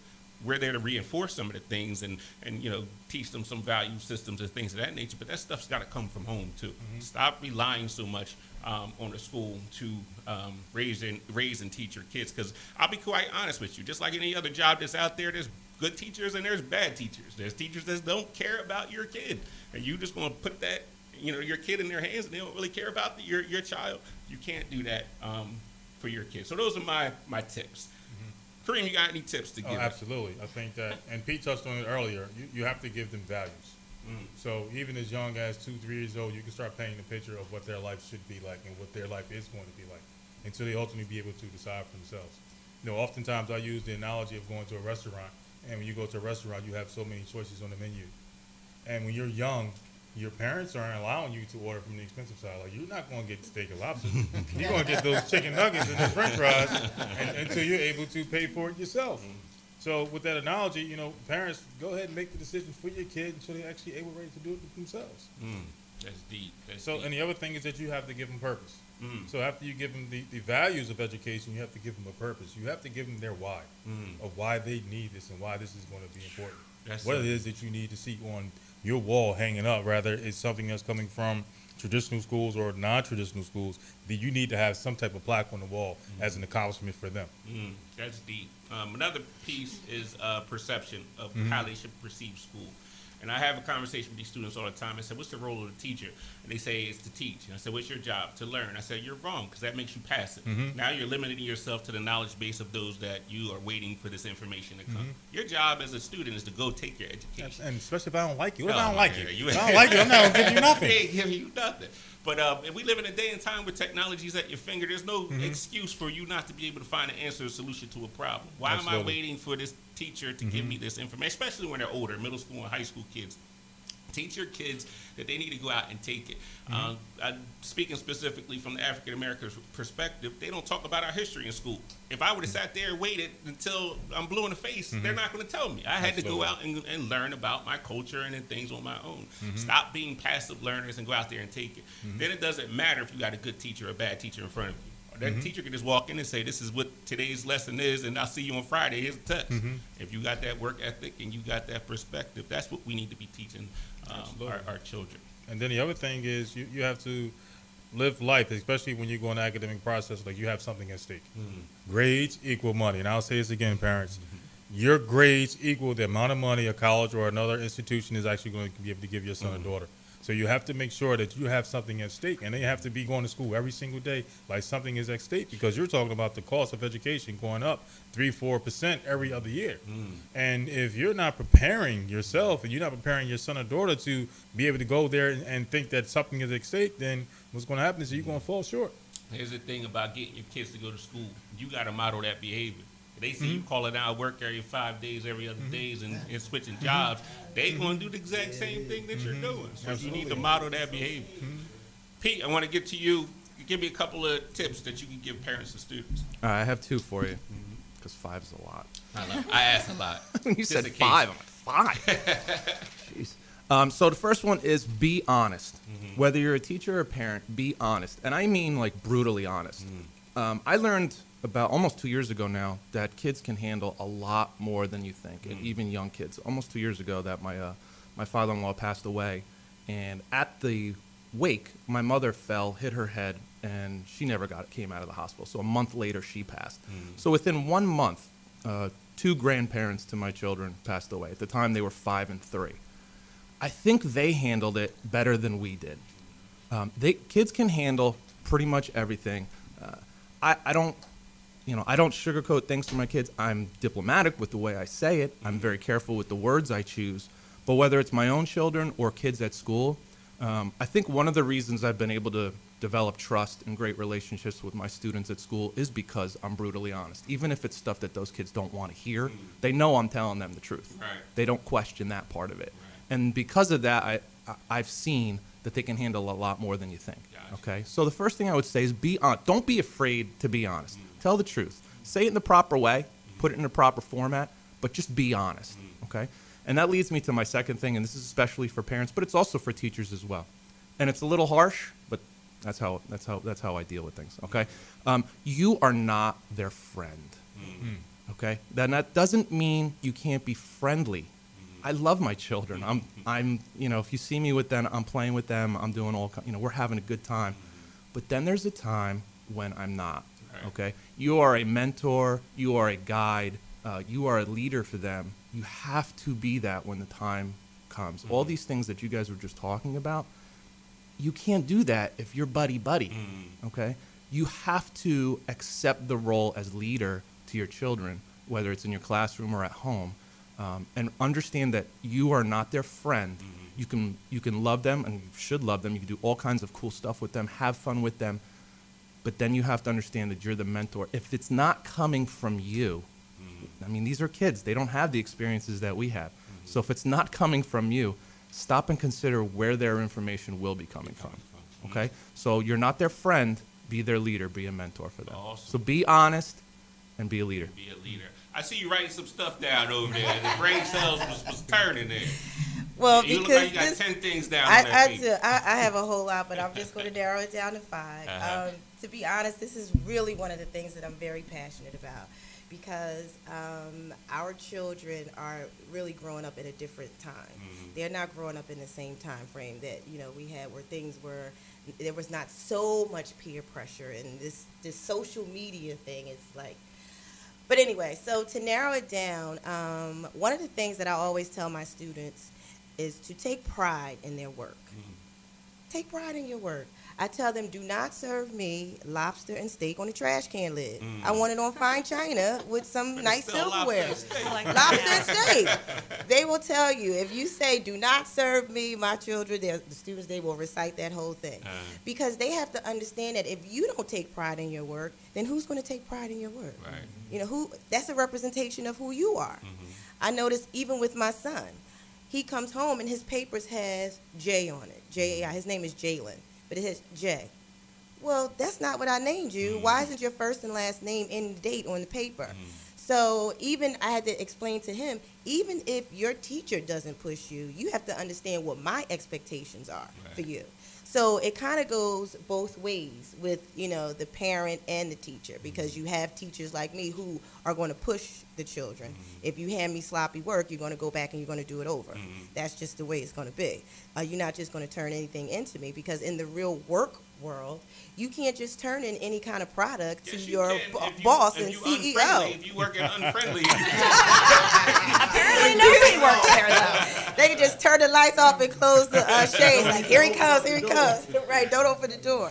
We're there to reinforce some of the things and and you know teach them some value systems and things of that nature. But that stuff's got to come from home too. Stop relying so much um, on the school to um, raise and raise and teach your kids. Because I'll be quite honest with you, just like any other job that's out there, there's good teachers and there's bad teachers. There's teachers that don't care about your kid, and you just going to put that you know your kid in their hands and they don't really care about the, your your child. You can't do that um, for your kid. So those are my my tips. Kareem, you got any tips to Oh, give? absolutely. I think that, and Pete touched on it earlier. You, you have to give them values. Mm. So even as young as two, three years old, you can start painting a picture of what their life should be like and what their life is going to be like, until they ultimately be able to decide for themselves. You know, oftentimes I use the analogy of going to a restaurant, and when you go to a restaurant, you have so many choices on the menu, and when you're young. Your parents aren't allowing you to order from the expensive side. Like you're not going to get steak and lobster. you're going to get those chicken nuggets and the French fries and, until you're able to pay for it yourself. So with that analogy, you know, parents go ahead and make the decision for your kid until they're actually able ready to do it themselves. Mm, that's deep. That's So deep. and the other thing is that you have to give them purpose. Mm. So after you give them the, the values of education, you have to give them a purpose. You have to give them their why Mm. of why they need this and why this is going to be important. That's what it. it is that you need to see on your wall hanging up, rather it's something that's coming from traditional schools or non-traditional schools, that you need to have some type of plaque on the wall as an accomplishment for them. Mm, that's deep. Um, another piece is uh, perception of Mhm. how they should perceive school. And I have a conversation with these students all the time. I said, "What's the role of the teacher?" And they say, "It's to teach." And I said, "What's your job? To learn." I said, "You're wrong because that makes you passive. Mhm. Now you're limiting yourself to the knowledge base of those that you are waiting for this information to come. Mhm. Your job as a student is to go take your education. And especially if I don't like you. What if I don't like yeah, you? If I don't like you, I'm not gonna give you nothing. They ain't giving you nothing. But uh, if we live in a day and time where technology is at your finger, there's no Mhm. excuse for you not to be able to find an answer or solution to a problem. Why am I waiting for this teacher to give me this information, especially when they're older, middle school and high school kids? Teach your kids that they need to go out and take it. Mm-hmm. Um, I, speaking specifically from the African American perspective, they don't talk about our history in school. If I would have sat there and waited until I'm blue in the face, they're Mhm. not going to tell me. I had to go out and, and learn about my culture and things on my own. Mhm. Stop being passive learners and go out there and take it. Mhm. Then it doesn't matter if you got a good teacher or a bad teacher in front of you. That Mhm. teacher can just walk in and say, "This is what today's lesson is, and I'll see you on Friday. Here's the test." Mhm. If you got that work ethic and you got that perspective, that's what we need to be teaching um, our, our children. And then the other thing is you, you have to live life, especially when you go in the academic process, like you have something at stake. Mm-hmm. Grades equal money. And I'll say this again, parents. Mm-hmm. Your grades equal the amount of money a college or another institution is actually going to be able to give your son or mm-hmm. daughter. So you have to make sure that you have something at stake, and they have to be going to school every single day like something is at stake because you're talking about the cost of education going up three, four percent every other year. Hmm. And if you're not preparing yourself and you're not preparing your son or daughter to be able to go there and, and think that something is at stake, then what's going to happen is you're going to fall short. Here's the thing about getting your kids to go to school. You got to model that behavior. If they see you Mm-hmm. calling out work every five days, every other days, and, and switching jobs, they going to do the exact same thing that you're doing. So you need to Mm-hmm. Absolutely. Mm-hmm. model that behavior. Pete, I want to get to you. Give me a couple of tips that you can give parents and students. All right, I have two for you because five is a lot. I, love, I asked a lot. you Just said five. I'm like, five. Jeez. Um, so the first one is be honest. Mm-hmm. Whether you're a teacher or a parent, be honest, and I mean like brutally honest. Mm. Um, I learned about almost two years ago now that kids can handle a lot more than you think, and Mm. even young kids. Almost two years ago that my uh, my father-in-law passed away, and at the wake, my mother fell, hit her head, and she never got came out of the hospital. So a month later, she passed. So within one month, uh, two grandparents to my children passed away. At the time, they were five and three. I think they handled it better than we did. Um, they kids can handle pretty much everything. Uh, I, I don't, you know, I don't sugarcoat things to my kids. I'm diplomatic with the way I say it. I'm very careful with the words I choose. But whether it's my own children or kids at school, um, I think one of the reasons I've been able to develop trust and great relationships with my students at school is because I'm brutally honest. Even if it's stuff that those kids don't want to hear, they know I'm telling them the truth. Right. They don't question that part of it. And because of that, I, I- I've seen that they can handle a lot more than you think. Okay? So the first thing I would say is be on. Don't be afraid to be honest. Tell the truth. Say it in the proper way. Put it in the proper format. But just be honest. Okay? And that leads me to my second thing, and this is especially for parents, but it's also for teachers as well. And it's a little harsh, but that's how that's how that's how I deal with things. Okay? Um, you are not their friend. Okay? Then that doesn't mean you can't be friendly. I love my children. I'm, I'm, you know, if you see me with them, I'm playing with them. I'm doing all, you know, we're having a good time. But then there's a time when I'm not. Okay? You are a mentor. You are a guide. Uh, you are a leader for them. You have to be that when the time comes. All these things that you guys were just talking about, you can't do that if you're buddy buddy. Okay? You have to accept the role as leader to your children, whether it's in your classroom or at home, um, and understand that you are not their friend. You can you can love them and you should love them. You can do all kinds of cool stuff with them, have fun with them, but then you have to understand that you're the mentor. If it's not coming from you, I mean, these are kids. They don't have the experiences that we have. So if it's not coming from you, stop and consider where their information will be coming from. Okay? So you're not their friend, be their leader, be a mentor for them. Awesome. So be honest and be a leader. Be a leader. I see you writing some stuff down over there. The brain cells was, was turning there. Well, you look because like you got this- ten things down I, on that I do. I, I have a whole lot, but I'm just going to narrow it down to 5 Uh-huh. Um, to be honest, this is really one of the things that I'm very passionate about because um, our children are really growing up at a different time. Mm-hmm. They're not growing up in the same time frame that you know we had, where things were there was not so much peer pressure and this this social media thing. is like but anyway, so to narrow it down, um, one of the things that I always tell my students is to take pride in their work. Take pride in your work. I tell them, do not serve me lobster and steak on a trash can lid. I want it on fine china with some nice still lobster silverware. and steak. I like Lobster and steak. They will tell you if you say, "Do not serve me," my children, the students, they will recite that whole thing Uh, because they have to understand that if you don't take pride in your work, then who's going to take pride in your work? right. You know, who that's a representation of who you are. I notice even with my son, he comes home and his papers has J on it. J A I. His name is Jalen, but it has J. Well, that's not what I named you. Mm. Why isn't your first and last name in the date on the paper? Mm. So even I had to explain to him, even if your teacher doesn't push you, you have to understand what my expectations are for you. So it kind of goes both ways with you know the parent and the teacher because mm-hmm. you have teachers like me who are going to push the children. Mm-hmm. If you hand me sloppy work, you're going to go back and you're going to do it over. Mm-hmm. That's just the way it's going to be. Uh, you're not just going to turn anything into me because in the real work world, you can't just turn in any kind of product to Yes, you your can. bo- you- boss and CEO. If you work at unfriendly, Apparently nobody works there though. They can just turn the lights off and close the uh, shades. Like, here he comes, here he comes. Right, don't open the door.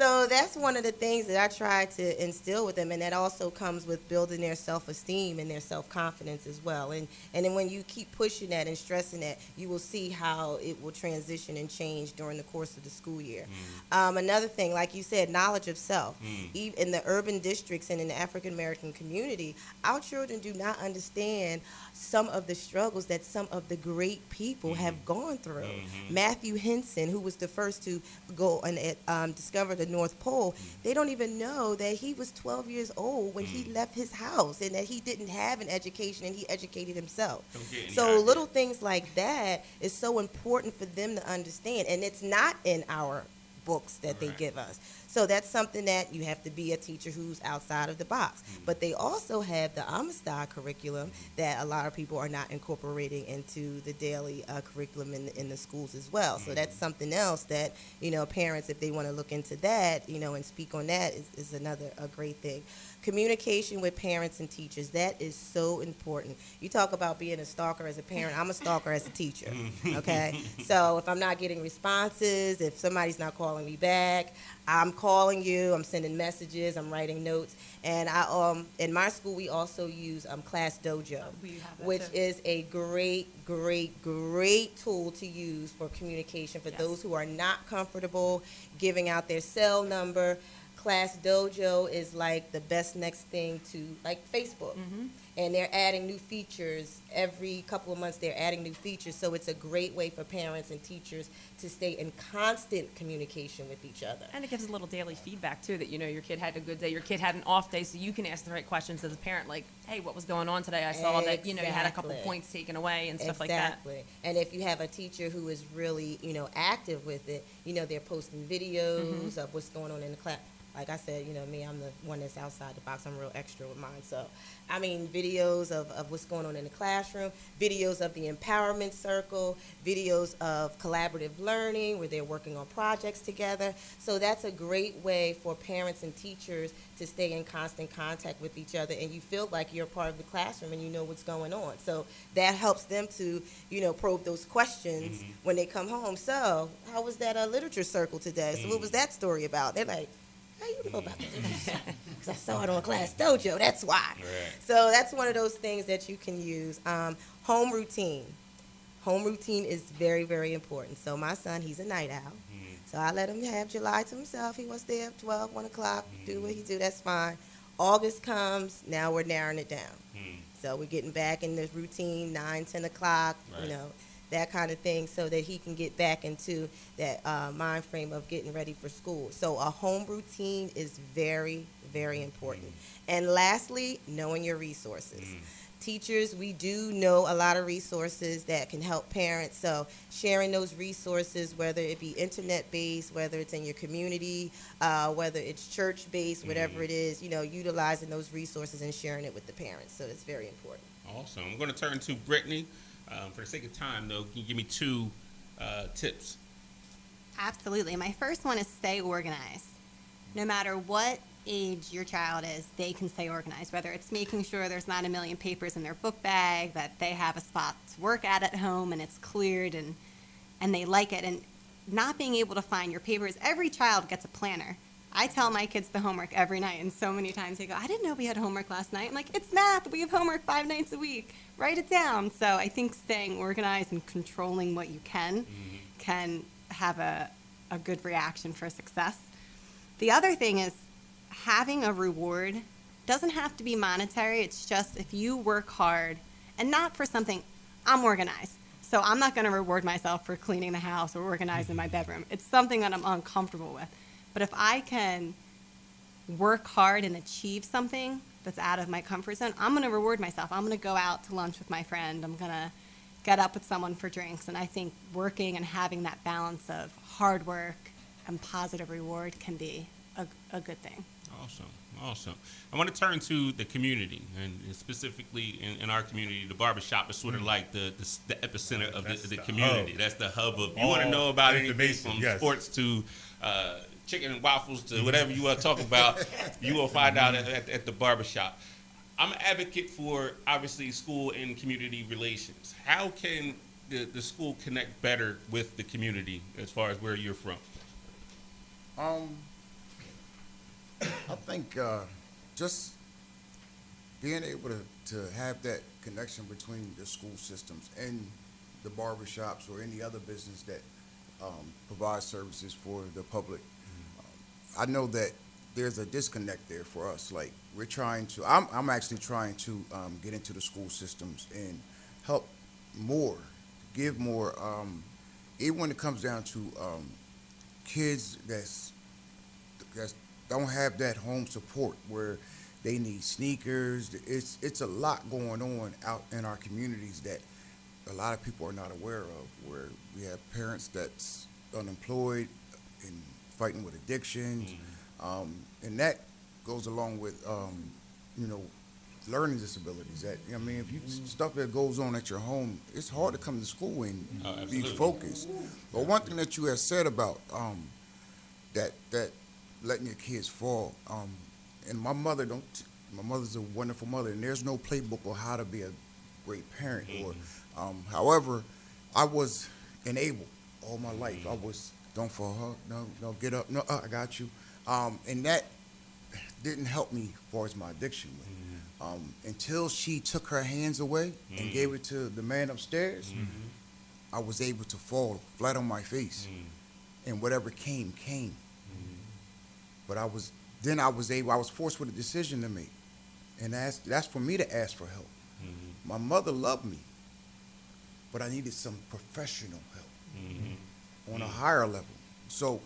So that's one of the things that I try to instill with them, and that also comes with building their self-esteem and their self-confidence as well. And and then when you keep pushing that and stressing that, you will see how it will transition and change during the course of the school year. Um, another thing, like you said, knowledge of self. E- In the urban districts and in the African American community, our children do not understand some of the struggles that some of the great people have mm-hmm. gone through. Mm-hmm. Matthew Henson, who was the first to go and uh, um, discover the North Pole, mm-hmm. they don't even know that he was 12 years old when he left his house and that he didn't have an education and he educated himself. Don't get any So idea. little things like that is so important for them to understand, and it's not in our books that they give us. So that's something that you have to be a teacher who's outside of the box. Mm-hmm. But they also have the Amistad curriculum that a lot of people are not incorporating into the daily uh, curriculum in the, in the schools as well. So that's Mm-hmm. something else that you know parents, if they want to look into that, you know, and speak on that, is, is another a great thing. Communication with parents and teachers that is so important. You talk about being a stalker as a parent. I'm a stalker as a teacher. Okay, so if I'm not getting responses, if somebody's not calling me back, I'm calling you. I'm sending messages. I'm writing notes. And I um in my school we also use um Class Dojo, We which too. is a great, great, great tool to use for communication for Yes. those who are not comfortable giving out their cell number. Class Dojo is like the best next thing to like Facebook. Mm-hmm. and they're adding new features every couple of months. They're adding new features, so it's a great way for parents and teachers to stay in constant communication with each other. And it gives a little daily feedback too, that you know your kid had a good day, your kid had an off day, so you can ask the right questions as a parent, like, hey, what was going on today? I saw that you know you had a couple points taken away and stuff like that. Exactly. And if you have a teacher who is really, you know, active with it, you know, they're posting videos Mm-hmm. of what's going on in the class. Like I said, you know, me, I'm the one that's outside the box. I'm real extra with mine. So, I mean, videos of, of what's going on in the classroom, videos of the empowerment circle, videos of collaborative learning where they're working on projects together. So that's a great way for parents and teachers to stay in constant contact with each other and you feel like you're part of the classroom and you know what's going on. So that helps them to, you know, probe those questions when they come home. So, how was that uh, literature circle today? So, what was that story about? They're like, how you know about that? Because I saw it on Class Dojo, that's why. So, that's one of those things that you can use. Um, home routine. Home routine is very, very important. So, my son, he's a night owl. Mm-hmm. So I let him have July to himself. He wants to stay up 12, 1 o'clock, do what he mm-hmm. do, that's fine. August comes, now we're narrowing it down. Hmm. So we're getting back in the routine, 9, 10 o'clock, Right. you know, that kind of thing, so that he can get back into that uh, mind frame of getting ready for school. So a home routine is very, very important. And lastly, knowing your resources. Teachers, we do know a lot of resources that can help parents. So sharing those resources, whether it be internet based, whether it's in your community, uh, whether it's church based, whatever it is, you know, utilizing those resources and sharing it with the parents. So it's very important. Awesome. I'm going to turn to Brittany. Um, for the sake of time, though, can you give me two uh, tips? Absolutely. My first one is stay organized. No matter what age your child is, they can stay organized. Whether it's making sure there's not a million papers in their book bag, that they have a spot to work at at home and it's cleared and and they like it and not being able to find your papers. Every child gets a planner. I tell my kids the homework every night, and so many times they go, I didn't know we had homework last night. I'm like, it's math. We have homework five nights a week. Write it down. So I think staying organized and controlling what you can mm-hmm. can have a, a good reaction for success. The other thing is having a reward doesn't have to be monetary. It's just if you work hard and not for something, I'm organized. So I'm not going to reward myself for cleaning the house or organizing my mm-hmm. bedroom. It's something that I'm uncomfortable with. But if I can work hard and achieve something that's out of my comfort zone, I'm going to reward myself. I'm going to go out to lunch with my friend. I'm going to get up with someone for drinks. And I think working and having that balance of hard work and positive reward can be a, a good thing. Awesome, awesome. I want to turn to the community, and specifically in, in our community, the barbershop is sort of like the the, the epicenter of the, the the community. hub. That's the hub of. You All want to know about anything from yes. sports to uh, chicken and waffles to whatever you want to talk about, you will find out at, at, at the barbershop. I'm an advocate for obviously school and community relations. How can the, the school connect better with the community as far as where you're from? Um, I think uh, just being able to, to have that connection between the school systems and the barbershops or any other business that um, provides services for the public. I know that there's a disconnect there for us. Like we're trying to, I'm, I'm actually trying to um, get into the school systems and help more, give more. Um, even when it comes down to um, kids that's that don't have that home support where they need sneakers. It's it's a lot going on out in our communities that a lot of people are not aware of. Where we have parents that's unemployed and fighting with addictions, um, and that goes along with um, you know learning disabilities. That I mean, if you stuff that goes on at your home, it's hard to come to school and Oh, be focused. But one thing that you have said about um, that that letting your kids fall. Um, and my mother don't. My mother's a wonderful mother, and there's no playbook on how to be a great parent. Or, um, however, I was enabled all my life. I was don't fall, huh? No, no, get up. No, uh, I got you. Um, and that didn't help me as far as my addiction went. Mm-hmm. Um, until she took her hands away and mm-hmm. gave it to the man upstairs, mm-hmm. I was able to fall flat on my face, mm. and whatever came came. But I was then I was able I was forced with a decision to make, and ask. That's for me to ask for help. My mother loved me, but I needed some professional help on a higher level. So,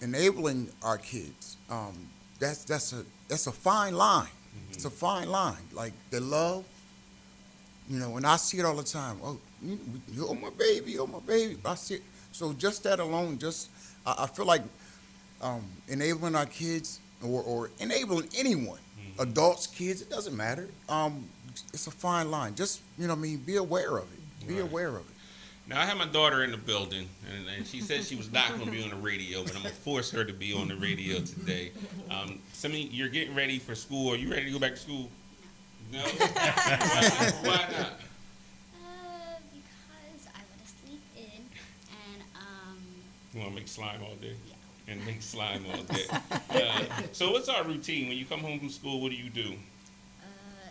enabling our kids, um, that's that's a that's a fine line. It's a fine line. Like the love, you know, and I see it all the time. Oh, you, you oh my baby, oh my baby. I see it. So just that alone, just I, I feel like um, enabling our kids or, or enabling anyone, adults, kids, it doesn't matter. Um, it's a fine line. Just you know, what I mean, be aware of it. Be Right. aware of it. Now I have my daughter in the building, and, and she said she was not going to be on the radio, but I'm gonna force her to be on the radio today. Um, Simi, you're getting ready for school. Are you ready to go back to school? No. Why not? Uh, because I want to sleep in and um, You want to make slime all day? Yeah. And make slime all day. Uh, so what's our routine when you come home from school? What do you do? uh,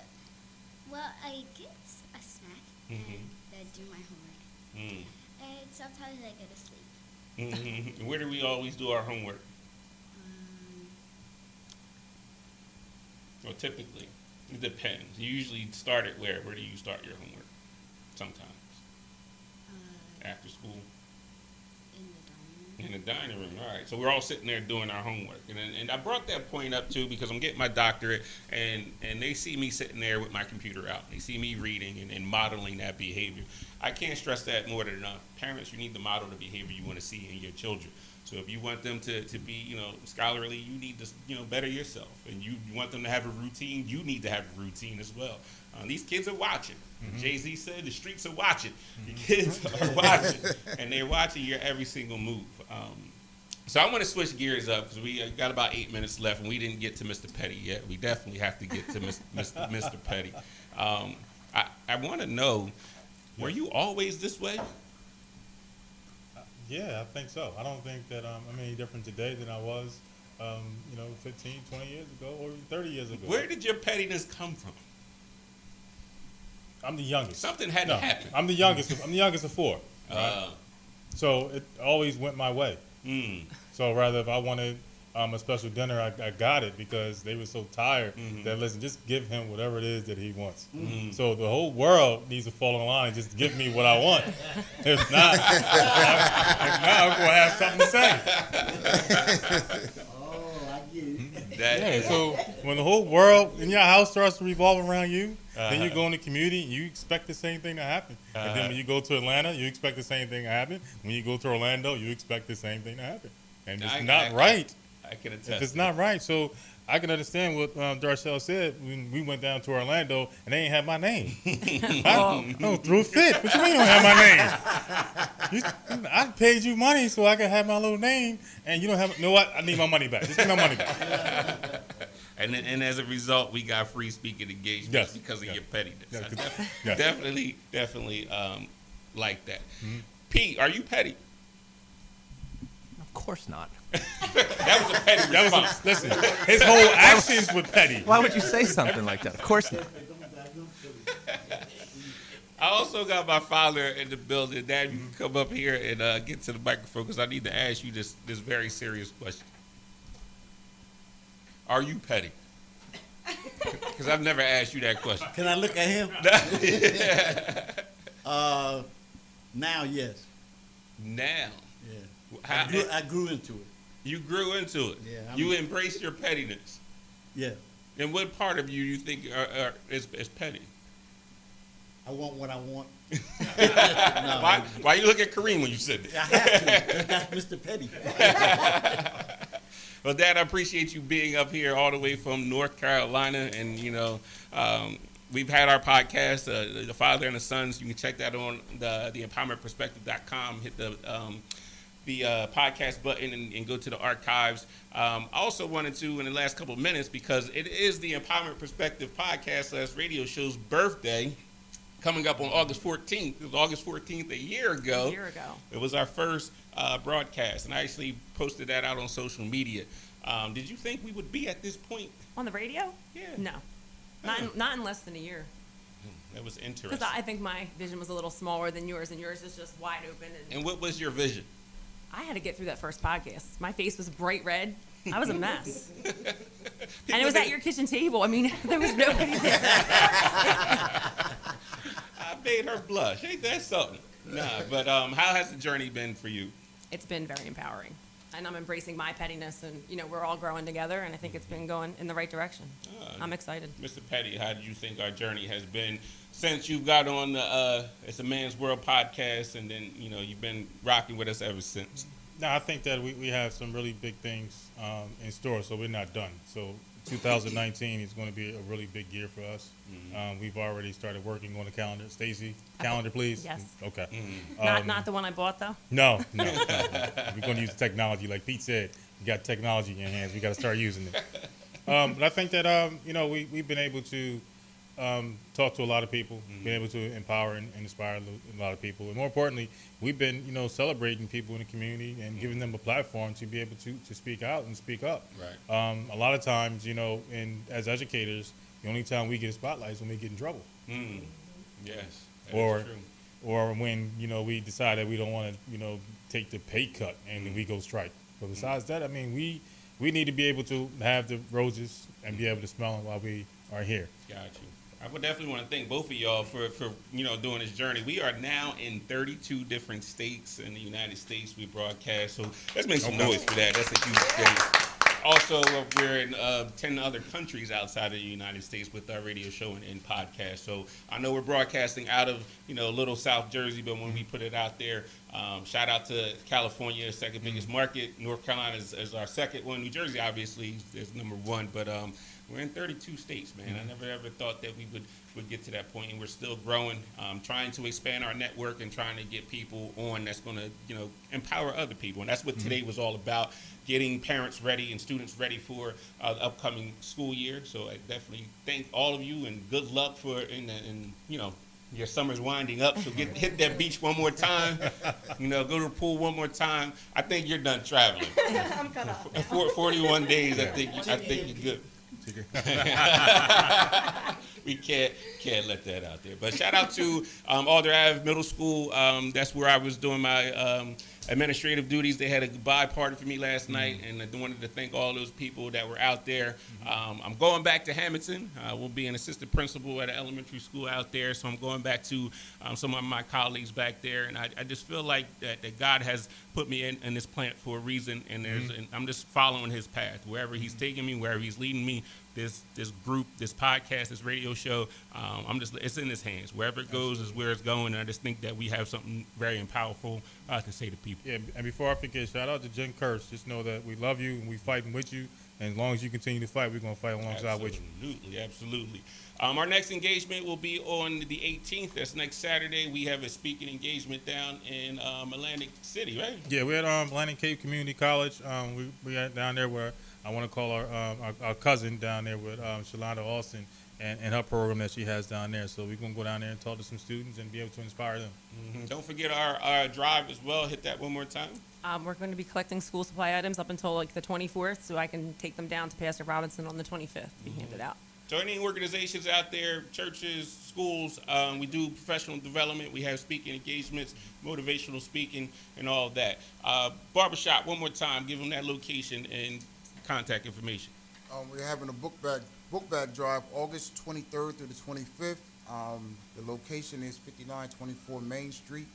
well, I get a snack Mhm. and then do my homework. Mm. And sometimes I go to sleep. hmm Where do we always do our homework? Um, Well, typically, it depends. You usually start it where? Where do you start your homework? Sometimes uh, after school. In the dining room. All right. So we're all sitting there doing our homework, and and I brought that point up too because I'm getting my doctorate, and and they see me sitting there with my computer out. They see me reading and, and modeling that behavior. I can't stress that more than enough. Parents, you need to model the behavior you want to see in your children. So if you want them to, to be, you know, scholarly, you need to, you know, better yourself. And you, you want them to have a routine, you need to have a routine as well. Uh, these kids are watching. Jay Z said the streets are watching. The kids are watching, and they're watching your every single move. Um, so I want to switch gears up because we uh, got about eight minutes left, and we didn't get to Mr. Petty yet. We definitely have to get to Mr. Mr. Mr. Petty. Um, I, I want to know, were you always this way? Yeah, I think so. I don't think that um, I'm any different today than I was, um, you know, 15, 20 years ago, or 30 years ago. Where did your pettiness come from? I'm the youngest. Something had No, to happen. I'm the youngest. Of, I'm the youngest of four. Right? Uh, so it always went my way. mm, So rather, if I wanted um, a special dinner, I, I got it because they were so tired Mhm. that listen, just give him whatever it is that he wants. Mhm. So the whole world needs to fall in line and just give me what I want. if not, if not, I'm gonna have something to say. I get it. that Yeah. So when the whole world in your house starts to revolve around you, then you Uh-huh. go in the community and you expect the same thing to happen. And then Uh-huh. when you go to Atlanta, you expect the same thing to happen. When you go to Orlando, you expect the same thing to happen. And it's I- not I- right. I can attest. If it's to not right, so I can understand what um, Darcel said when we went down to Orlando and they ain't have my name. I, I threw a fit. What you mean you don't have my name? You, I paid you money so I could have my little name, and you don't have. You know what? I need my money back. Just give my money back. And, then- and as a result, we got free speaking engagements Yes, because of yes. your pettiness. Yeah, I good- def- Definitely, definitely um, like that. Mm-hmm. Pete, are you petty? Of course not. That was a petty That was a, listen. His whole actions were petty. Why would you say something like that? Of course not. I also got my father in the building. Dad, you can come up here and uh, get to the microphone because I need to ask you this this very serious question. Are you petty? Because I've never asked you that question. Can I look at him? Uh, now, yes. now, Yeah. How- I grew, I grew into it. You grew into it. Yeah, I'm- you embraced your pettiness. Yeah. And what part of you you think are, are, is, is petty? I want what I want. why, why you look at Kareem when you said I that? have to. That's Mr. Petty. Well, Dad, I appreciate you being up here all the way from North Carolina, and you know, um, we've had our podcast, uh, the Father and the Sons. You can check that on the the empowermentperspective.com. Hit the um, the uh, podcast button and, and go to the archives. Um, I also wanted to, in the last couple of minutes, because it is the Empowerment Perspective podcast slash radio show's birthday. Coming up on August 14th. It was August 14th a year ago. A year ago. It was our first uh, broadcast, and I actually posted that out on social media. Um, did you think we would be at this point? On the radio? Yeah. No. Not in, not in less than a year. That was interesting. Because I think my vision was a little smaller than yours, and yours is just wide open. And and what was your vision? I had to get through that first podcast. My face was bright red. I was a mess. And it was at your kitchen table. I mean, there was nobody there. I made her blush. Ain't that something? Nah, but um, how has the journey been for you? It's been very empowering. And I'm embracing my pettiness, and you know we're all growing together, and I think it's been going in the right direction. Uh, I'm excited. Mr. Petty, how do you think our journey has been since you've got on the uh, It's a Man's World podcast, and then you know you've been rocking with us ever since? No, I think that we, we have some really big things um, in store, so we're not done. So 2019 is going to be a really big year for us. Um, we've already started working on the calendar. Stacy, calendar, please. Yes. Okay. Not Um, not the one I bought though. No, no, no, no. We're going to use technology, like Pete said. You got technology in your hands. We got to start using it. Um, but I think that um, you know we we've been able to um, talk to a lot of people, been able to empower and, and inspire a lot of people, and more importantly, we've been you know celebrating people in the community and giving them a platform to be able to to speak out and speak up. Right. Um, a lot of times, you know, and as educators, the only time we get a spotlight is when we get in trouble Mm. Yes. or true. or when you know we decide that we don't want to you know take the pay cut and we go strike. But besides that, I mean, we we need to be able to have the roses and be able to smell them while we are here. Got you. I would definitely want to thank both of y'all for, for you know doing this journey. We are now in 32 different states in the United States. We broadcast, so let's make some Okay. noise for that. That's a huge thing. Also, we're in uh, 10 other countries outside of the United States with our radio show and, and podcast. So I know we're broadcasting out of you know Little South Jersey, but when we put it out there, um, shout out to California, second biggest market. North Carolina is, is our second one. New Jersey, obviously, is number one, but um, we're in 32 states, man. I never ever thought that we would, would get to that point, and we're still growing, um, trying to expand our network and trying to get people on that's going to, you know, empower other people. And that's what today was all about, getting parents ready and students ready for uh, the upcoming school year. So I definitely thank all of you and good luck for, and, and you know, your summer's winding up, so get hit that beach one more time. You know, go to the pool one more time. I think you're done traveling. I'm cut off. In four- 41 days, I think I think you're good. we can't can't let that out there. But shout out to um, Alder Ave Middle School. Um, that's where I was doing my um, administrative duties. They had a goodbye party for me last night, and I wanted to thank all those people that were out there. Um, I'm going back to Hamilton. Uh, we'll be an assistant principal at an elementary school out there, so I'm going back to um, some of my colleagues back there, and I, I just feel like that, that God has put me in, in this plant for a reason, and there's and I'm just following His path wherever He's taking me, wherever He's leading me. This this group, this podcast, this radio show, um, I'm just it's in His hands. Wherever it goes is where it's going, and I just think that we have something very powerful uh, to say to people. Yeah, and before I forget, shout out to Jen Kurtz. Just know that we love you and we fighting with you. And as long as you continue to fight, we're gonna fight alongside with you. Absolutely, absolutely. Um, our next engagement will be on the 18th. That's next Saturday. We have a speaking engagement down in um, Atlantic City, right? Yeah, we're at um, Atlantic Cape Community College. Um, we we are down there where I want to call our, um, our our cousin down there with um, Shalonda Austin and, and her program that she has down there. So we're gonna go down there and talk to some students and be able to inspire them. Mhm. Don't forget our, our drive as well. Hit that one more time. Um, we're going to be collecting school supply items up until like the 24th, so I can take them down to Pastor Robinson on the 25th to be handed out. So any organizations out there, churches, schools, um, we do professional development. We have speaking engagements, motivational speaking, and all of that. Uh, barbershop, one more time. Give them that location and contact information. Um, we're having a book bag book bag drive August 23rd through the 25th. Um, the location is 5924 Main Street.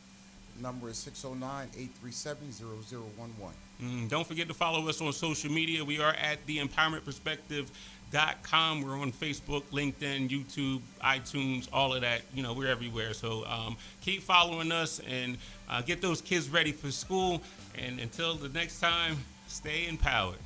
The number is 609-837-0011. Mm, don't forget to follow us on social media. We are at the empowerment theempowermentperspective.com. We're on Facebook, LinkedIn, YouTube, iTunes, all of that. You know, we're everywhere. So um, keep following us and uh, get those kids ready for school. And until the next time, stay empowered.